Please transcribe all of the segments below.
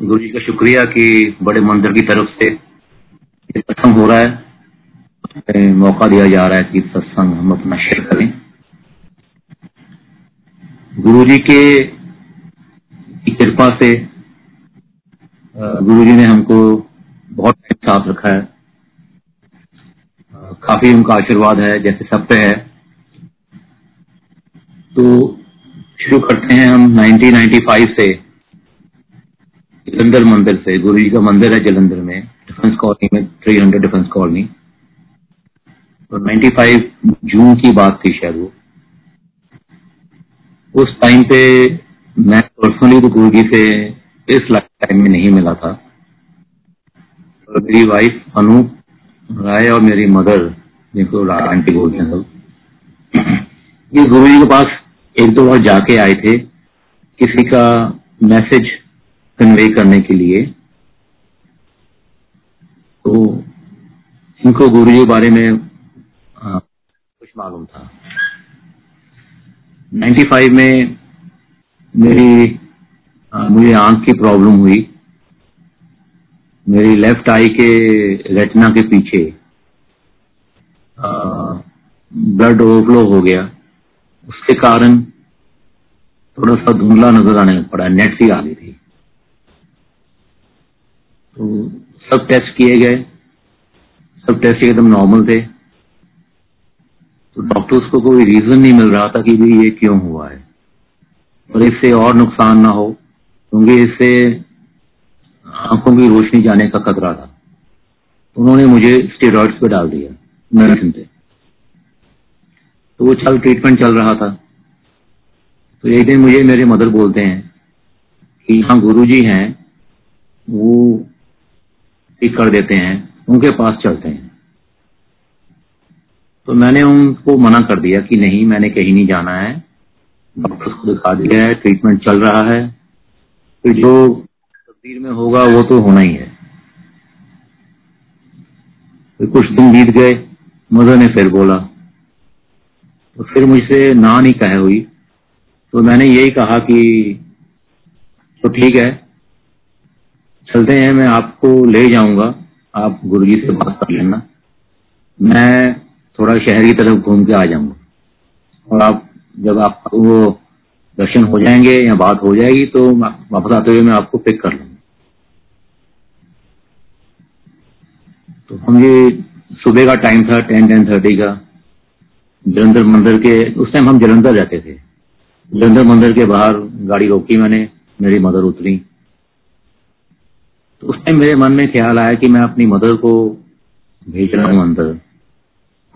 गुरु जी का शुक्रिया कि बड़े मंदिर की तरफ़ से सत्संग हो रहा है। मौका दिया जा रहा है कि सत्संग हम अपना शेयर करें। गुरु जी के कृपा से गुरु जी ने हमको बहुत साथ रखा है। काफ़ी उनका आशीर्वाद है, जैसे सब पे है। तो शुरू करते हैं हम 1995 से। जलंधर मंदिर से, गुरु जी का मंदिर है जलंधर में डिफेंस कॉलोनी में 300 डिफेंस कॉलोनी तो 95 जून की बात थी शायद वो। उस टाइम पे मैं पर्सनली तो गुरु जी से इस लाइफ टाइम में नहीं मिला था। और मेरी वाइफ अनु राय और मेरी मदर जिनको आंटी बोलते हैं सब, ये गुरु जी के पास एक दो बार जाके आए थे। किसी का मैसेज कन्वे करने के लिए। तो इनको गुरु जी बारे में कुछ मालूम था। 95 में मेरी आ, मुझे आँख की प्रॉब्लम हुई। मेरी लेफ़्ट आई के रेटना के पीछे ब्लड ओवरफ्लो हो गया। उसके कारण थोड़ा सा धुंधला नज़र आने पड़ा नेट सी आ गई थी। तो सब टेस्ट किए गए। सब टेस्ट एकदम नॉर्मल थे। तो डॉक्टर्स को कोई रीजन नहीं मिल रहा था कि भाई ये क्यों हुआ है। और इससे और नुकसान ना हो, क्योंकि इससे आँखों की रोशनी जाने का खतरा था। उन्होंने मुझे स्टेरॉइड्स पे डाल दिया मेडिसिन पे। तो वो चल ट्रीटमेंट चल रहा था। तो एक दिन मुझे मेरे मदर बोलते हैं कि हाँ गुरु जी हैं, वो ठीक कर देते हैं, उनके पास चलते हैं। तो मैंने उनको मना कर दिया कि नहीं, मैंने कहीं नहीं जाना है। डॉक्टर को दिखा दिया है, ट्रीटमेंट चल रहा है। फिर जो तकदीर में होगा, वो तो होना ही है। फिर कुछ दिन बीत गए, मदर ने फिर बोला। तो फिर मुझसे ना नहीं कहे हुई। तो मैंने यही कहा कि तो ठीक है चलते हैं, मैं आपको ले जाऊँगा। आप गुरु जी से बात कर लेना। मैं थोड़ा शहर की तरफ़ घूम के आ जाऊँगा। और आप जब आप वो दर्शन हो जाएँगे या बात हो जाएगी तो वापस आते हुए मैं आपको पिक कर लूँगा। तो हम ये सुबह का टाइम था टेन टेन थर्टी का। जलंधर मंदिर के, उस टाइम हम जलंधर रहते थे। जलंधर मंदिर के बाहर गाड़ी रोकी मैंने, मेरी मदर उतरी। तो उस टाइम मेरे मन में ख्याल आया कि मैं अपनी मदर को भेज रहा हूँ अंदर।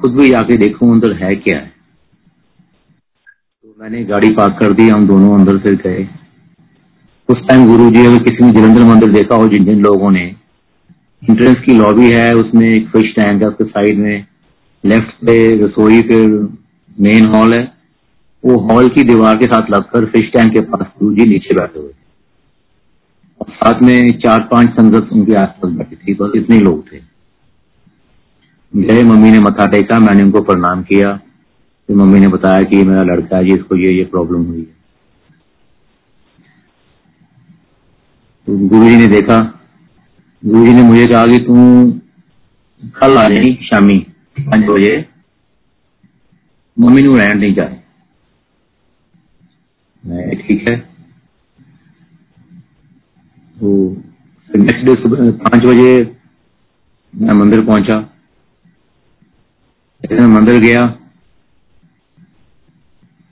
खुद भी जाके देखूँ अंदर है क्या। तो मैंने गाड़ी पार्क कर दी, हम दोनों अंदर फिर गए। उस टाइम गुरु जी अगर किसी ने जलंधर मंदिर देखा हो जिन जिन लोगों ने। एंट्रेंस की लॉबी है, उसमें एक फ़िश टैंक है, उसके साइड में लेफ़्ट पे रसोई, फिर मेन हॉल है। वो हॉल की दीवार के साथ लगकर फ़िश टैंक के पास गुरु जी नीचे बैठे हुए साथ में चार पाँच संगत उनके आसपास बैठी थी, बस इतने लोग थे। मेरे मम्मी ने मथा टेका, मैंने उनको प्रणाम किया। तो मम्मी ने बताया कि मेरा लड़का है जी, इसको ये ये प्रॉब्लम हुई है। तो गुरु जी ने देखा, गुरु जी ने मुझे कहा कि तू कल आ जाए शामी पाँच बजे। मम्मी नु रहन नहीं जाए ठीक है। नेक्स्ट डे सुबह पाँच बजे मैं मंदिर पहुँचा। मैं मंदिर गया।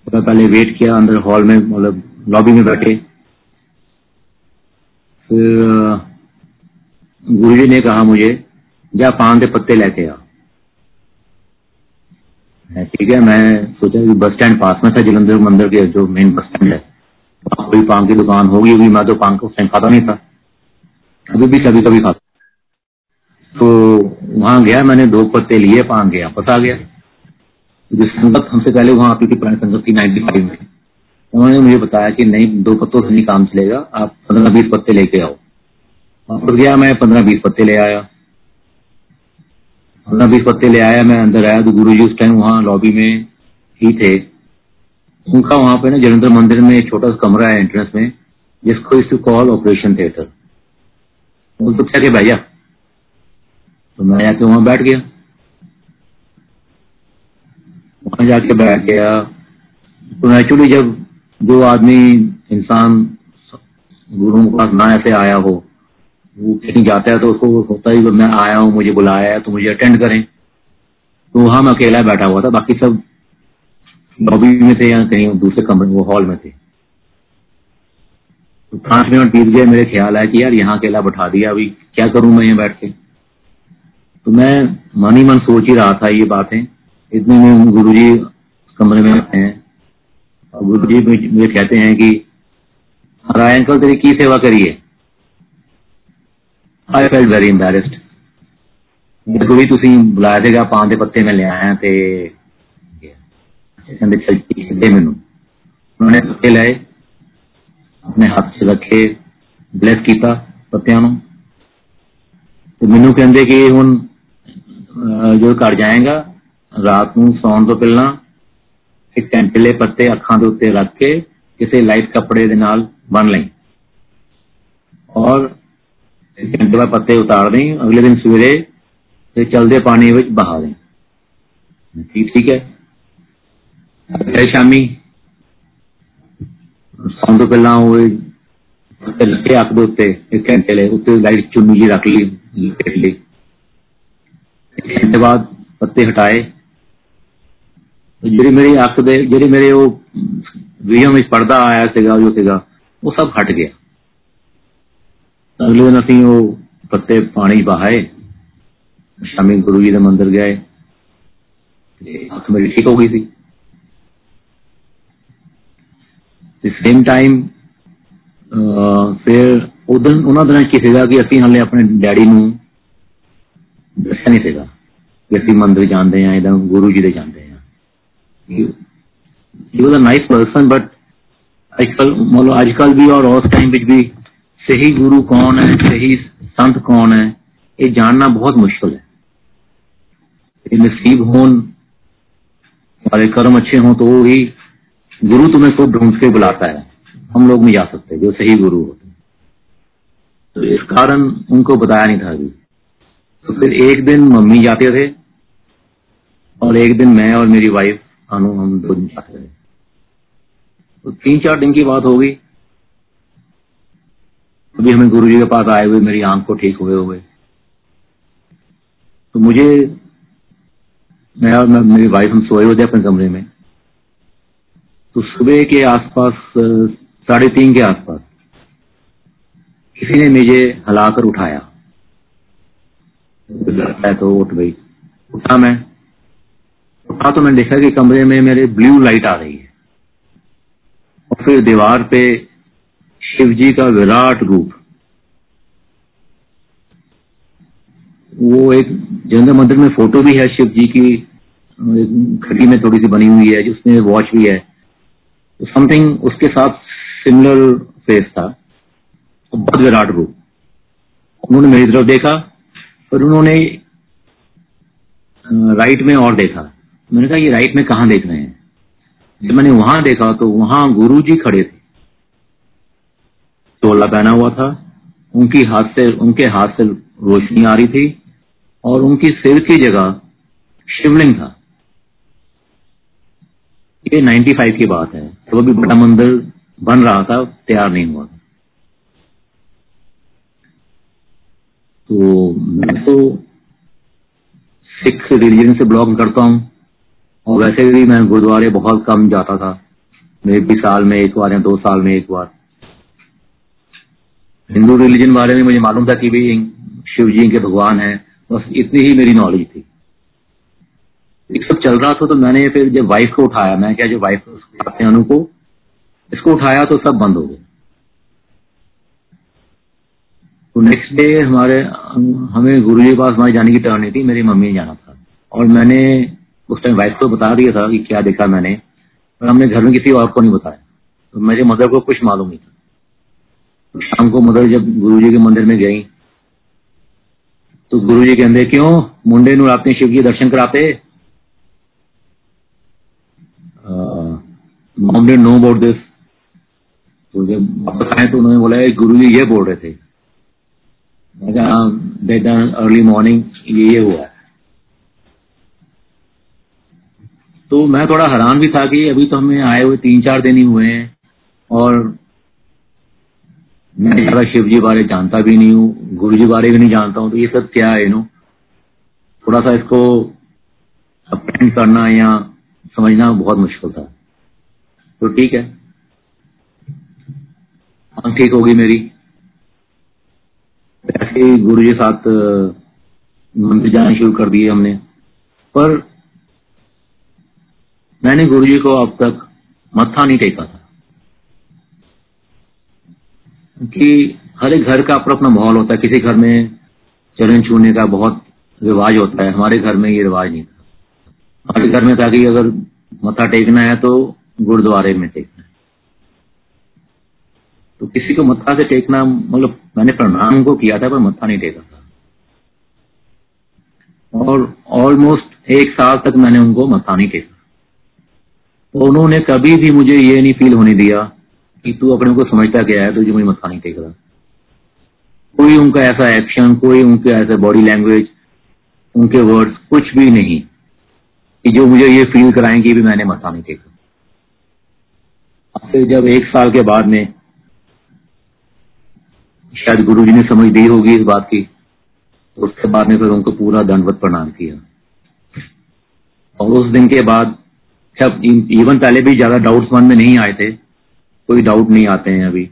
थोड़ा पहले वेट किया, अंदर हॉल में मतलब लॉबी में बैठे। फिर गुरु जी ने कहा मुझे, जा पान के पत्ते लेके आ। ठीक है, मैं सोचा कि बस स्टैंड पास में था, जलंधर मंदिर के जो मेन बस स्टैंड है। कोई पान की दुकान होगी होगी मैं तो पान को उस खाता नहीं था। अभी भी कभी कभी खाता। तो वहाँ गया मैंने, दो पत्ते लिए, पान गया, पता गया। जो संगत हमसे पहले वहाँ आती थी, पुरानी संगत थी नाइन्टी फाइव में। उन्होंने मुझे बताया कि नहीं, दो पत्तों से नहीं काम चलेगा, आप पंद्रह बीस पत्ते लेके आओ। वहाँ पर गया मैं, पंद्रह बीस पत्ते ले आया। पंद्रह बीस पत्ते ले आया, मैं अंदर आया तो गुरु जी उस टाइम वहाँ लॉबी में ही थे। उनका वहाँ पे ना जलंधर मंदिर में एक छोटा सा कमरा है एंट्रेंस में, जिसको इस कॉल ऑपरेशन थिएटर वो तो क्या भैया? तो मैं जाके वहाँ बैठ गया। वहाँ जाके बैठ गया। तो एक्चुअली जब जो आदमी इंसान गुरु के पास ना ऐसे आया हो, वो कहीं जाता है तो उसको होता है, मैं आया हूँ, मुझे बुलाया है तो मुझे अटेंड करें। तो वहाँ मैं अकेला बैठा हुआ था। बाकी सब लॉबी में थे या कहीं दूसरे कमरे वो हॉल में थे। तो पाँच मिनट बीत गए मेरे ख्याल आया कि यार यहाँ अकेला बैठा दिया, अभी क्या करूँ मैं यहाँ बैठ के? तो मैं मन ही मन सोच ही रहा था ये बातें। इतने में गुरु जी कमरे में आते हैं। और गुरु जी मुझे कहते हैं कि हमारा अंकल, तेरी की सेवा करिए आई फेल्ट वेरी एम्बेरस्ड गुरु जी तुम बुलाया थे पान के पत्ते में लिया आया थे ਚਲ ਠੀਕ ਦੇ ਮੈਨੂੰ ਉਹਨਾਂ ਨੇ ਪੱਤੇ ਲਏ ਆਪਣੇ ਹੱਥ 'ਚ ਰੱਖੇ ਬਲੈਸ ਕੀਤਾ ਪੱਤਿਆਂ ਨੂੰ ਤੇ ਮੈਨੂੰ ਕਹਿੰਦੇ ਕਿ ਹੁਣ ਜੋ ਘਰ ਜਾਏਗਾ ਰਾਤ ਨੂੰ ਸੌਣ ਤੋਂ ਪਹਿਲਾਂ ਇੱਕ ਟੈਂਟਲੇ ਪੱਤੇ ਅੱਖਾਂ ਦੇ ਉੱਤੇ ਰੱਖ ਕੇ ਕਿਸੇ ਲਾਈਟ ਕੱਪੜੇ ਦੇ ਨਾਲ ਬੰਨ ਲਈ ਔਰ ਘੰਟੇ ਬਾਅਦ ਪੱਤੇ ਉਤਾਰ ਦੇਂ ਅਗਲੇ ਦਿਨ ਸਵੇਰੇ ਤੇ ਚਲਦੇ ਪਾਣੀ ਵਿੱਚ ਬਹਾ ਦੇਂ ਠੀਕ ਠੀਕ ਹੈ ਫਿਰ ਸ਼ਾਮੀ ਸੌਣ ਤੋਂ ਪਹਿਲਾਂ ਉਹ ਲੱਗੇ ਅੱਖ ਦੇ ਉੱਤੇ ਇੱਕ ਘੰਟੇ ਲਈ ਉੱਤੇ ਲਾਈਟ ਚੁੰਨੀ ਜੀ ਰੱਖ ਲਈ ਲਪੇਟ ਲਈ ਘੰਟੇ ਬਾਅਦ ਪੱਤੇ ਹਟਾਏ ਜਿਹੜੀ ਮੇਰੀ ਅੱਖ ਦੇ ਜਿਹੜੀ ਮੇਰੇ ਉਹ ਵਿਜ਼ਨ ਵਿੱਚ ਪਰਦਾ ਆਇਆ ਸੀਗਾ ਜੋ ਸੀਗਾ ਉਹ ਸਭ ਹਟ ਗਿਆ ਅਗਲੇ ਦਿਨ ਅਸੀਂ ਉਹ ਪੱਤੇ ਪਾਣੀ ਬਹਾਏ ਸ਼ਾਮੀ ਗੁਰੂ ਜੀ ਦੇ ਮੰਦਿਰ ਗਏ ਤੇ ਅੱਖ ਮੇਰੀ ਠੀਕ ਹੋ ਗਈ ਸੀ ਤੇ ਸੇਮ ਟਾਈਮ ਫਿਰ ਉਦੋਂ ਉਹਨਾਂ ਦਿਨਾਂ ਕੀ ਸੀਗਾ ਕਿ ਅਸੀਂ ਹਲੇ ਆਪਣੇ ਡੈਡੀ ਨੂੰ ਦੱਸਿਆ ਨਹੀਂ ਸੀਗਾ ਕਿ ਅਸੀਂ ਮੰਦਿਰ ਜਾਂਦੇ ਆ ਇਹਦਾ ਗੁਰੂ ਜੀ ਦੇ ਜਾਂਦੇ ਆ he was a nice person but ਅੱਜਕੱਲ ਮਤਲਬ ਅੱਜਕੱਲ ਵੀ ਔਰ ਉਸ ਟਾਈਮ ਵਿੱਚ ਵੀ सही गुरु कौन है सही संत कौन है ये जानना बहुत मुश्किल है नसीब हो हमारे कर्म अच्छे हों तो वो ही गुरु तुम्हें खुद ढूंढ के बुलाता है। हम लोग नहीं जा सकते, जो सही गुरु होते तो इस कारण उनको बताया नहीं था अभी। तो फिर एक दिन मम्मी जाते थे, और एक दिन मैं और मेरी वाइफ अनु, हम दो दिन जाते थे। तो तीन चार दिन की बात होगी अभी हमें गुरु जी के पास आए हुए, मेरी आँख को ठीक हुए हुए। तो मुझे, मैं और मेरी वाइफ हम सोए थे अपने कमरे में। तो सुबह के आसपास साढ़े तीन के आसपास, किसी ने मुझे हलाकर उठाया। तो उठ गई। उठा मैं। उठा तो मैंने देखा कि कमरे में मेरे ब्लू लाइट आ रही है। और फिर दीवार पे शिव जी का विराट रूप। वो एक जंगल मंदिर में फ़ोटो भी है शिव जी की खड़ी में थोड़ी सी बनी हुई है, जिसमें वॉच भी है। समथिंग उसके साथ सिमिलर फेस था। बहुत विराट रूप उन्होंने मेरी तरफ़ देखा, फिर उन्होंने राइट में और देखा। मैंने कहा, ये राइट में कहा देख रहे हैं? जब मैंने वहाँ देखा तो वहाँ गुरु जी खड़े थे। टोला पहना हुआ था, उनकी हाथ से, उनके हाथ से रोशनी आ रही थी, और उनकी सिर की जगह शिवलिंग था। ये 95 की बात है। तो अभी बड़ा मंदिर बन रहा था, तैयार नहीं हुआ। तो मैं तो सिख रिलीजन से ब्लॉग करता हूँ, और वैसे भी मैं गुरुद्वारे बहुत कम जाता था। मेरे भी साल में एक बार या दो साल में एक बार। हिंदू रिलीजन बारे में मुझे मालूम था कि भाई शिव जी के भगवान है, बस इतनी ही मेरी नॉलेज थी। एक सब चल रहा था तो मैंने फिर जब वाइफ को उठाया, मैं क्या जो वाइफ उठाते हैं अनु को। इसको उठाया तो सब बंद हो गए। तो नेक्स्ट डे हमारे, हमें गुरु जी के पास हमारी जाने की टर्न नहीं थी, मेरी मम्मी ने जाना था। और मैंने उस टाइम वाइफ को बता दिया था कि क्या देखा मैंने, पर हमने घर में किसी और को नहीं बताया। तो मेरे मदर को कुछ मालूम नहीं था। तो शाम को मदर जब गुरु जी के मंदिर में गई तो गुरु जी कहते, क्यों? मुंडे नु आपने शिव जी दर्शन कराते? मॉम ने नो अबाउट दिस तो जब वापस आए तो उन्होंने बोला गुरु जी ये बोल रहे थे। अर्ली मॉर्निंग ये ये हुआ है। तो मैं थोड़ा हैरान भी था कि अभी तो हमें आए हुए तीन चार दिन ही हुए हैं और मैं ज़्यादा शिव जी बारे जानता भी नहीं हूँ, गुरु जी बारे भी नहीं जानता हूँ तो ये सब क्या है नो थोड़ा सा इसको अप्रेंड करना या समझना बहुत मुश्किल था। तो ठीक है। आँख ठीक होगी मेरी। ऐसे गुरु जी साथ मंदिर जाना शुरू कर दिए हमने। पर मैंने गुरु जी को अब तक मत्था नहीं टेका था। कि हर एक घर का अपना अपना माहौल होता है। किसी घर में चरण छूने का बहुत रिवाज होता है। हमारे घर में ये रिवाज नहीं था। हमारे घर में था कि अगर मत्था टेकना है तो गुरुद्वारे में टेकना तो किसी को मत्था से टेकना मतलब मैंने प्रणाम को किया था, पर मत्था नहीं टेका था। और ऑलमोस्ट एक साल तक मैंने उनको मत्था नहीं टेका। तो उन्होंने कभी भी मुझे ये नहीं फील होने दिया कि तू अपने को समझता क्या है तुझे मुझे मत्था नहीं टेक रहा। कोई उनका ऐसा एक्शन कोई उनके ऐसा बॉडी लैंग्वेज उनके वर्ड्स कुछ भी नहीं कि जो मुझे ये फील कराएँ कि भी मैंने मत्था नहीं टेका। फिर जब एक साल के बाद में शायद गुरु जी ने समझ दी होगी इस बात की तो उसके बाद में फिर उनको पूरा दंडवत प्रणाम किया। और उस दिन के बाद जब इवन पहले भी ज़्यादा डाउट्स मन में नहीं आए थे, कोई डाउट नहीं आते हैं अभी।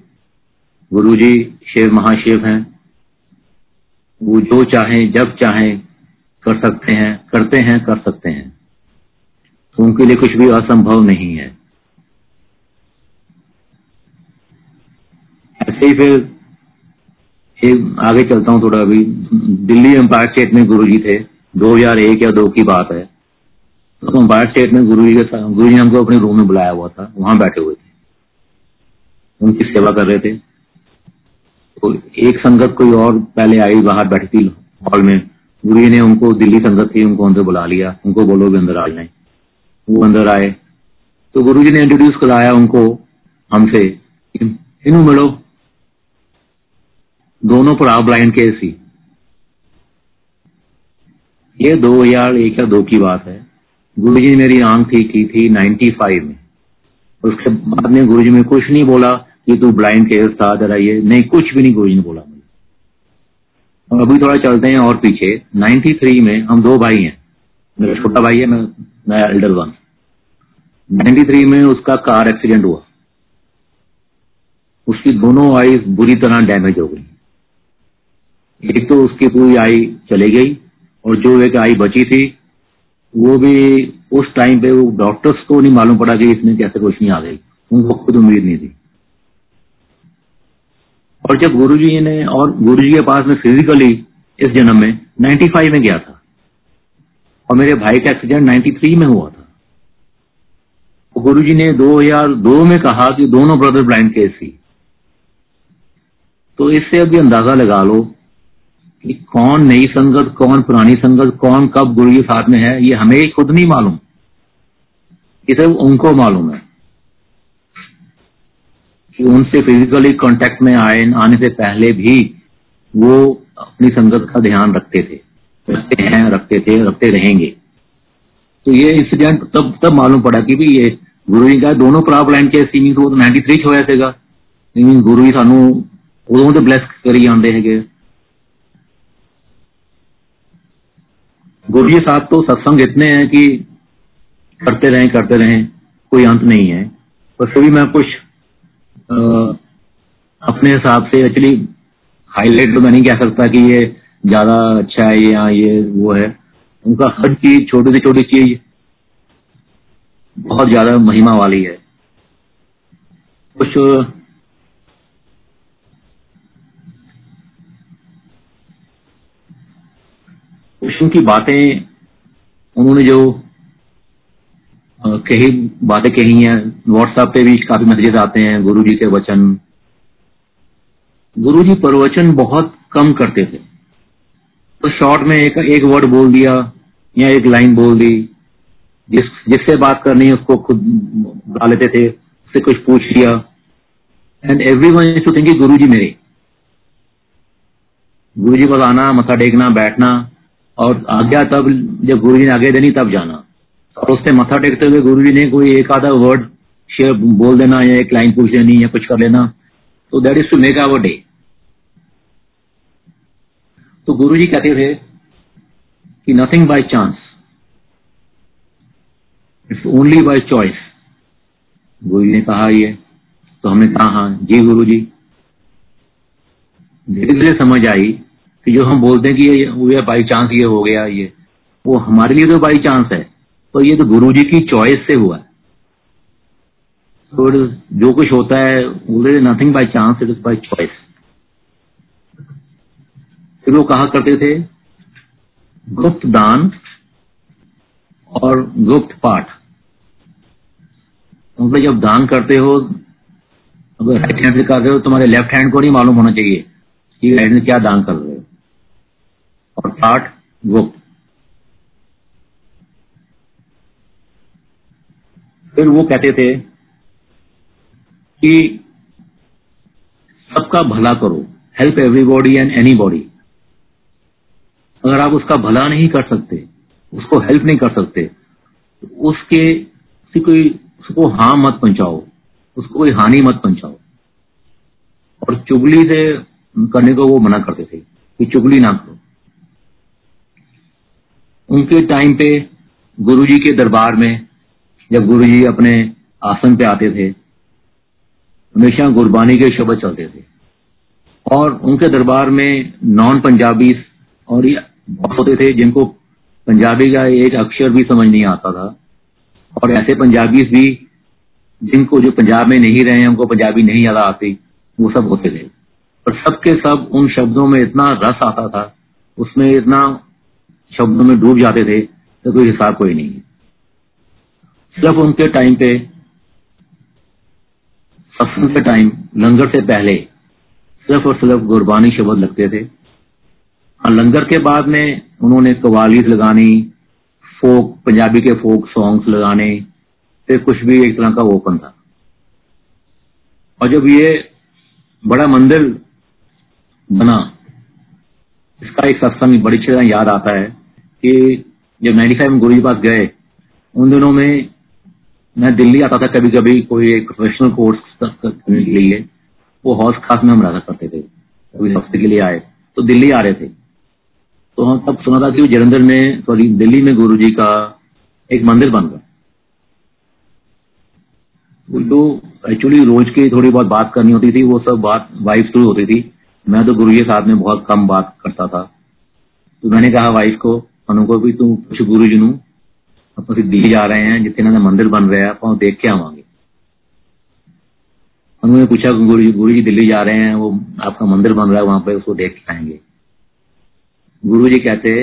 गुरु जी शिव महाशिव हैं। वो जो चाहें, जब चाहें कर सकते हैं, करते हैं, कर सकते हैं। तो उनके लिए कुछ भी असंभव नहीं है। ऐसे ही फिर एक आगे चलता हूँ थोड़ा अभी। दिल्ली एम्पायर स्टेट में गुरु जी थे 2001 या दो की बात है। तो एम्पायर स्टेट में गुरु जी के साथ गुरु जी ने हमको अपने रूम में बुलाया हुआ था। वहाँ बैठे हुए थे। उनकी सेवा कर रहे थे। तो एक संगत कोई और पहले आई, बाहर बैठी थी हॉल में। गुरु जी ने उनको, दिल्ली संगत थी, उनको अंदर बुला लिया। उनको बोलो भी अंदर आ जाए। वो अंदर आए। तो गुरु जी ने इंट्रोड्यूस कराया उनको हमसे इन मिलो। दोनों पर आप ब्लाइंड केस ही। ये दो हज़ार एक या दो की बात है। गुरु जी मेरी आँख ठीक की थी नाइन्टी फाइव में। उसके बाद में गुरु जी ने कुछ नहीं बोला कि तू ब्लाइंड केस था, जरा ये। नहीं, कुछ भी नहीं गुरु जी ने बोला मुझे। और अभी थोड़ा चलते हैं और पीछे। 93 में हम दो भाई हैं। मेरा छोटा भाई है, मैं मैं एल्डर वन 93 में उसका कार एक्सीडेंट हुआ। उसकी दोनों आईज बुरी तरह डैमेज हो गई। एक तो उसकी पूरी आई चली गई और जो एक आई बची थी, वो भी उस टाइम पे वो डॉक्टर्स को नहीं मालूम पड़ा कि इसमें कैसे रोशनी आ गई। उनको खुद उम्मीद नहीं थी। और जब गुरुजी ने, और गुरुजी के पास में फिजिकली इस जन्म में 95 में गया था और मेरे भाई का एक्सीडेंट 93 में हुआ था। गुरु जी ने 2002 में कहा कि दोनों ब्रदर ब्लाइंड केस थी। तो इससे अभी अंदाज़ा लगा लो कि कौन नई संगत कौन पुरानी संगत कौन कब गुरु के साथ में है ये हमें खुद नहीं मालूम इसे उनको मालूम है कि उनसे फिजिकली कांटेक्ट में आए आने से पहले भी वो अपनी संगत का ध्यान रखते थे रखते हैं रखते थे रखते रहेंगे तो ये इंसिडेंट तब तब मालूम पड़ा कि भी ये गुरु जी का दोनों प्राप लाइन के सीमिंग तो नाइनटी थ्री होया ਸੀਗਾ ਮੀਨਿੰਗ ਗੁਰੂ ਜੀ ਸਾਨੂੰ ਉਦੋਂ ਤੇ ਬਲੈਸ ਕਰੀ ਜਾਂਦੇ ਹੈਗੇ गुरु जी साहब तो सत्संग इतने हैं कि करते रहें करते रहें कोई अंत नहीं है। पर फिर भी मैं कुछ आ, अपने हिसाब से एक्चुअली हाईलाइट तो मैं नहीं कह सकता कि ये ज़्यादा अच्छा है या ये वो है। उनका हर चीज़ छोटी से छोटी चीज़ बहुत ज़्यादा महिमा वाली है। कुछ कुछ उनकी बातें उन्होंने जो कही, बातें कही हैं व्हाट्सएप पे भी काफ़ी मैसेजेस आते हैं गुरु जी के वचन। गुरु जी प्रवचन बहुत कम करते थे। तो शॉर्ट में एक एक वर्ड बोल दिया, या एक लाइन बोल दी, जिस, जिससे बात करनी है उसको खुद बुला लेते थे, उससे कुछ पूछ लिया। And everyone to think Guru ji मेरे। गुरु जी को आना मथा टेकना, बैठना और आज्ञा तब, जब गुरु जी ने आगे देनी, तब जाना। और उससे मथा टेकते हुए गुरु जी ने कोई एक आधा वर्ड शेयर बोल देना, या एक लाइन पूछ लेनी, या कुछ कर लेना। तो that is to make our day तो गुरु जी कहते थे कि nothing by chance it's only by choice Guru ji ने कहा ये तो हमने कहा हाँ जी गुरु जी धीरे धीरे समझ आई कि जो हम बोलते हैं कि ये बाई चांस ये हो गया, ये। वो हमारे लिए तो बाई चांस है तो ये तो गुरु जी की चॉइस से हुआ। तो जो कुछ होता है nothing by chance it is by choice फिर वो कहा करते थे, गुप्त दान और गुप्त पाठ। मतलब जब दान करते हो, अगर राइट हैंड से कर रहे हो तुम्हारे लेफ़्ट हैंड को नहीं मालूम होना चाहिए कि राइट में क्या दान कर रहे हो। और पाठ गुप्त। फिर वो कहते थे कि सबका भला करो help everybody and anybody अगर आप उसका भला नहीं कर सकते, उसको हेल्प नहीं कर सकते तो उसके किसी कोई, उसको हार्म मत पहुंचाओ, उसको कोई हानि मत पहुंचाओ। और चुगली से करने को वो मना करते थे कि चुगली ना करो। उनके टाइम पे गुरुजी के दरबार में जब गुरुजी अपने आसन पे आते थे, हमेशा गुरबानी के शब्द चलते थे। और उनके दरबार में नॉन पंजाबी और होते थे जिनको पंजाबी का एक अक्षर भी समझ नहीं आता था। और ऐसे पंजाबी भी जिनको जो पंजाब में नहीं रहे हैं उनको पंजाबी नहीं ज़्यादा आती, वो सब होते थे। और सबके सब उन शब्दों में इतना रस आता था, उसमें इतना शब्दों में डूब जाते थे तो कोई हिसाब कोई नहीं। सिर्फ़ उनके टाइम पे सत्संग के टाइम लंगर से पहले, सिर्फ़ और सिर्फ़ गुरबानी शब्द लगते थे। हाँ लंगर के बाद में उन्होंने कवालीस लगानी, फोक, पंजाबी के फोक सॉन्ग्स लगाने, फिर कुछ भी एक तरह का ओपन था। और जब ये बड़ा मंदिर बना, इसका एक सत्संग बड़ी तरह याद आता है। कि जब 95 में गुरु जी पास गए, उन दिनों में मैं दिल्ली आता था कभी कभी कोई एक प्रोफेशनल कोर्स करने के लिए, वो हौस खास में हम रहा करते थे, कभी हफ़्ते के लिए आए तो दिल्ली आ रहे थे। तो हम तब सुना था कि जलंधर में, सॉरी, दिल्ली में गुरु जी का एक मंदिर बन गया। तो एक्चुअली रोज की थोड़ी बहुत बात करनी होती थी, वो सब बात वाइफ थ्रू होती थी। मैं तो गुरु के साथ में बहुत कम बात करता था। तो मैंने कहा वाइफ को उनको भी तू कुछ गुरु जी ਆਪਾਂ दिल्ली जा रहे हैं जितने ना मंदिर बन रहा है आप देख के आवागे उन्होंने पूछा गुरु जी गुरु जी दिल्ली जा रहे हैं वो आपका मंदिर बन रहा है वहाँ पे उसको देख के आएँगे गुरु जी कहते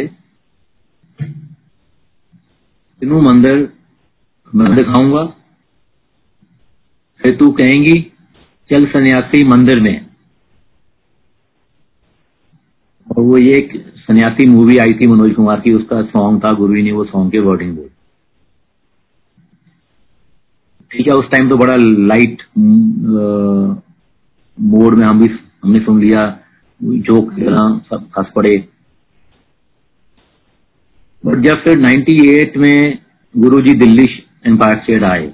तेनू मंदिर मैं दिखाऊँगा फिर तू कहेंगी चल सन्यासी मंदिर में और वो ये सन्यासी मूवी आई थी मनोज कुमार की, उसका सॉन्ग था गुरु ने वो सॉन्ग के वर्डिंग बोल। ठीक है, उस टाइम तो बड़ा लाइट मोड में हम भी, हमने सुन लिया जोक सब खस पड़े। बट जब फिर 98 में गुरुजी दिल्ली एम्पायर स्टेट आए,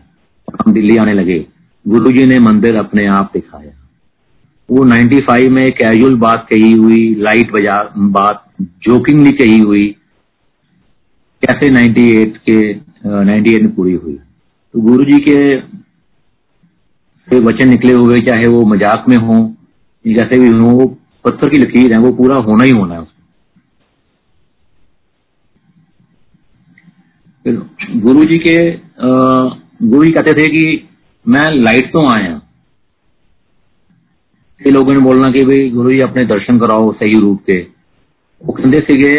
हम दिल्ली आने लगे। गुरुजी ने मंदिर अपने आप दिखाया। वो 95 में कैजुअल बात कही हुई लाइट बजा, बात जोकिंगली कही हुई कैसे 98 के नाइन्टी 98 में पूरी हुई। तो गुरु जी के से वचन निकले हुए, चाहे वो मज़ाक में हो, जैसे भी हो, वो पत्थर की लकीर है, वो पूरा होना ही होना है गुरु जी के गुरु जी कहते थे कि, मैं लाइट तो आया कई लोगों ने बोलना कि भाई गुरु जी अपने दर्शन कराओ सही रूप के वो कहते ਸੀਗੇ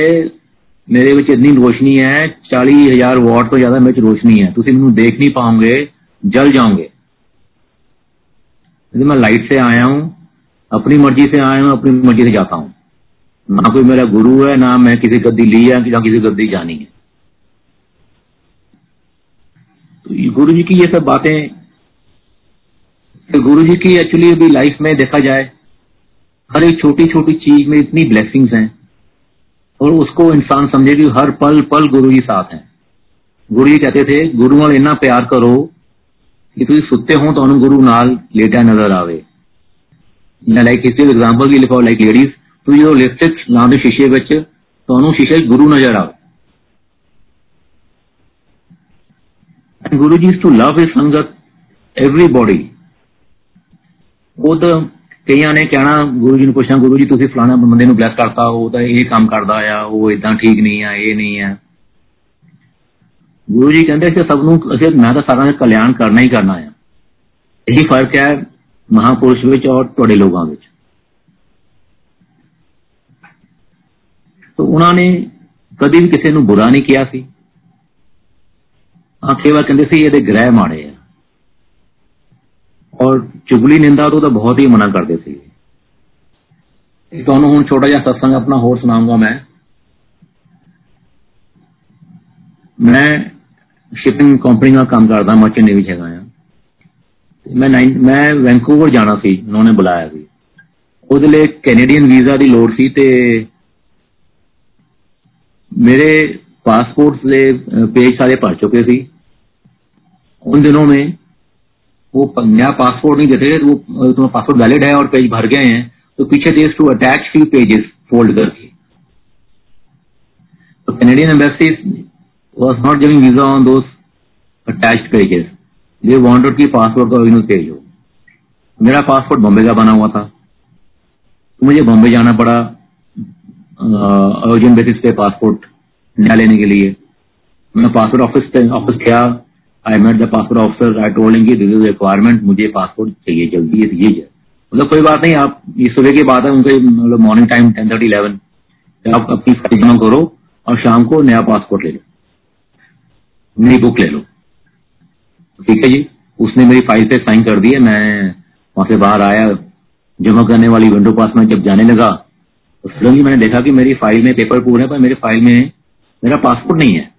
मेरे ਵਿੱਚ इतनी रोशनी है चालीस हजार वाट तो ज्यादा मेरे रोशनी है तुम मैं देख नहीं पाओगे जल जाओगे मैं लाइट से आया हूं अपनी मर्जी से आया हूं अपनी मर्जी से जाता हूं ना कोई मेरा गुरु है ना मैं किसी गद्दी ली है ना किसी गद्दी जानी है तो गुरु जी की ये सब बातें तो गुरु जी की एक्चुअली अभी लाइफ में देखा जाए हर एक छोटी छोटी चीज में इतनी ब्लेसिंग्स हैं और उसको इंसान समझे कि हर पल पल गुरु जी साथ हैं गुरु जी कहते थे गुरु ਨਾਲ ਇੰਨਾ ਪਿਆਰ ਕਰੋ ਕਿ ਤੁਸੀਂ ਸੁੱਤੇ ਹੋ ਤੁਹਾਨੂੰ ਗੁਰੂ ਨਾਲ ਲੇਟਿਆ ਨਜ਼ਰ ਆਵੇ ਜਾਂ ਲਾਈਕ ਇਸ ਐਗਜ਼ਾਮਪਲ ਵੀ ਲਿਖੋ ਲਾਈਕ ਲੇਡੀਜ਼ ਤੁਸੀਂ ਜਦੋਂ ਲਿਪਸਟਿਕ ਲਾਉਂਦੇ ਸ਼ੀਸ਼ੇ ਵਿੱਚ ਤੁਹਾਨੂੰ ਸ਼ੀਸ਼ੇ 'ਚ ਗੁਰੂ ਨਜ਼ਰ ਆਵੇ And Guru ji is to love his sangat, everybody. ਉਹ ਤਾਂ ਕਈਆਂ ਨੇ ਕਹਿਣਾ, ਗੁਰੂ ਜੀ ਨੂੰ ਪੁੱਛਣਾ, ਗੁਰੂ ਜੀ, ਤੁਸੀਂ ਫਲਾਣਾ ਬੰਦੇ ਨੂੰ ਬਲੈਸ ਕਰਤਾ, ਉਹ ਤਾਂ ਇਹ ਕੰਮ ਕਰਦਾ ਆ, ਉਹ ਇਦਾਂ ਠੀਕ ਨਹੀਂ ਆ, ਇਹ ਨਹੀਂ ਆ। ਗੁਰੂ ਜੀ ਕਹਿੰਦੇ ਕਿ ਸਭ ਨੂੰ, ਅਸੀਂ, ਮੈਂ ਤਾਂ ਸਾਰਿਆਂ ਦਾ ਕਲਿਆਣ ਕਰਨਾ ਹੀ ਕਰਨਾ ਆ। ਇਹੀ ਫ਼ਰਕ ਹੈ ਮਹਾਪੁਰਸ਼ ਵਿੱਚ ਔਰ ਤੁਹਾਡੇ ਲੋਕਾਂ ਵਿੱਚ। ਤਾਂ ਉਹਨਾਂ ਨੇ ਕਦੀ ਵੀ ਕਿਸੇ ਨੂੰ ਬੁਰਾ ਨਹੀਂ ਕਿਹਾ ਸੀ। ਹਾਂ ਕੇਵਲ ਕਹਿੰਦੇ ਸੀ, ਇਹਦੇ ਗ੍ਰਹਿ ਮਾੜੇ ਆ। ਔਰ ਚੁਗਲੀ ਨਿੰਦਾ ਤੋਂ ਤਾਂ ਬਹੁਤ ਹੀ ਮਨਾ ਕਰਦੇ ਸੀ ਤੁਹਾਨੂੰ ਹੁਣ ਛੋਟਾ ਜਿਹਾ ਸਤਸੰਗ ਆਪਣਾ ਹੋਰ ਸੁਣਾਉਂਗਾ ਮੈਂ ਮੈਂ ਸ਼ਿਪਿੰਗ ਕੰਪਨੀ ਦਾ ਕੰਮ ਕਰਦਾ ਮਰਚੈਂਟ ਨੇਵੀ ਚ ਹੈਗਾ ਆ ਮੈਂ ਮੈਂ ਵੈਂਕੂਵਰ ਜਾਣਾ ਸੀ ਉਹਨਾਂ ਨੇ ਬੁਲਾਇਆ ਸੀ ਉਹਦੇ ਲਈ ਕੈਨੇਡੀਅਨ ਵੀਜ਼ਾ ਦੀ ਲੋੜ ਸੀ ਤੇ मेरे पासपोर्ट से पेज सारे भर चुके थे उन दिनों में वो नया पासपोर्ट नहीं देते, वो तुम्हारा पासपोर्ट वैलिड है और पेज भर गए हैं तो पीछे देश to attach few pages fold करके। तो Canadian embassy was not giving visa on those attached pages they wanted की पासपोर्ट का ओरिजिनल पेज हो मेरा पासपोर्ट बॉम्बे का बना हुआ था। तो मुझे बॉम्बे जाना पड़ा अर्जेंट बेसिस पे पासपोर्ट नया लेने के लिए। मैं पासपोर्ट ऑफ़िस ऑफ़िस गया। I met the passport officer I told कि दिस इज़ रिक्वायरमेंट मुझे पासपोर्ट चाहिए जल्दी दीजिए मतलब कोई बात नहीं, आप ये सुबह की बात है, उनके मतलब morning time ten thirty eleven आप अपनी जमा करो और शाम को नया पासपोर्ट ले लो। नई बुक ले लो। ठीक है जी? उसने मेरी फ़ाइल पे साइन कर दिए मैं वहाँ से बाहर आया, जमा करने वाली विंडो पास में जब जाने लगा तो सडनली मैंने देखा कि मेरी फ़ाइल में पेपर पूरे पर मेरी फ़ाइल में मेरा पासपोर्ट नहीं है।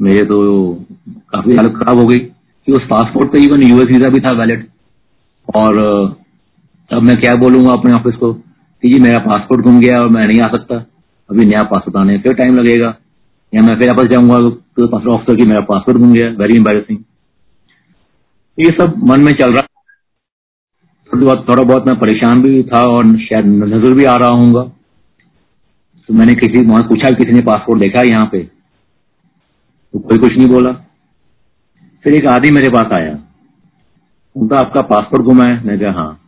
मेरे तो काफ़ी हालत खराब हो गई कि उस पासपोर्ट पे इवन यूएस वीज़ा भी था वैलिड और अब मैं क्या बोलूँगा अपने ऑफ़िस को कि जी मेरा पासपोर्ट गुम गया और मैं नहीं आ सकता। अभी नया पासपोर्ट आने फिर टाइम लगेगा। या मैं फिर वापस जाऊँगा तो पासपोर्ट ऑफिसर की मेरा पासपोर्ट गुम गया वेरी एम्बेसिंग ये सब मन में चल रहा। थोड़ा बहुत मैं परेशान भी था और शायद नज़र भी आ रहा हूँ तो मैंने किसी वहाँ पूछा किसी ने पासपोर्ट देखा यहाँ पे? तो कोई कुछ नहीं बोला। फिर एक आदमी मेरे पास आया। उनका आपका पासपोर्ट गुमा है? मैं कहा हाँ।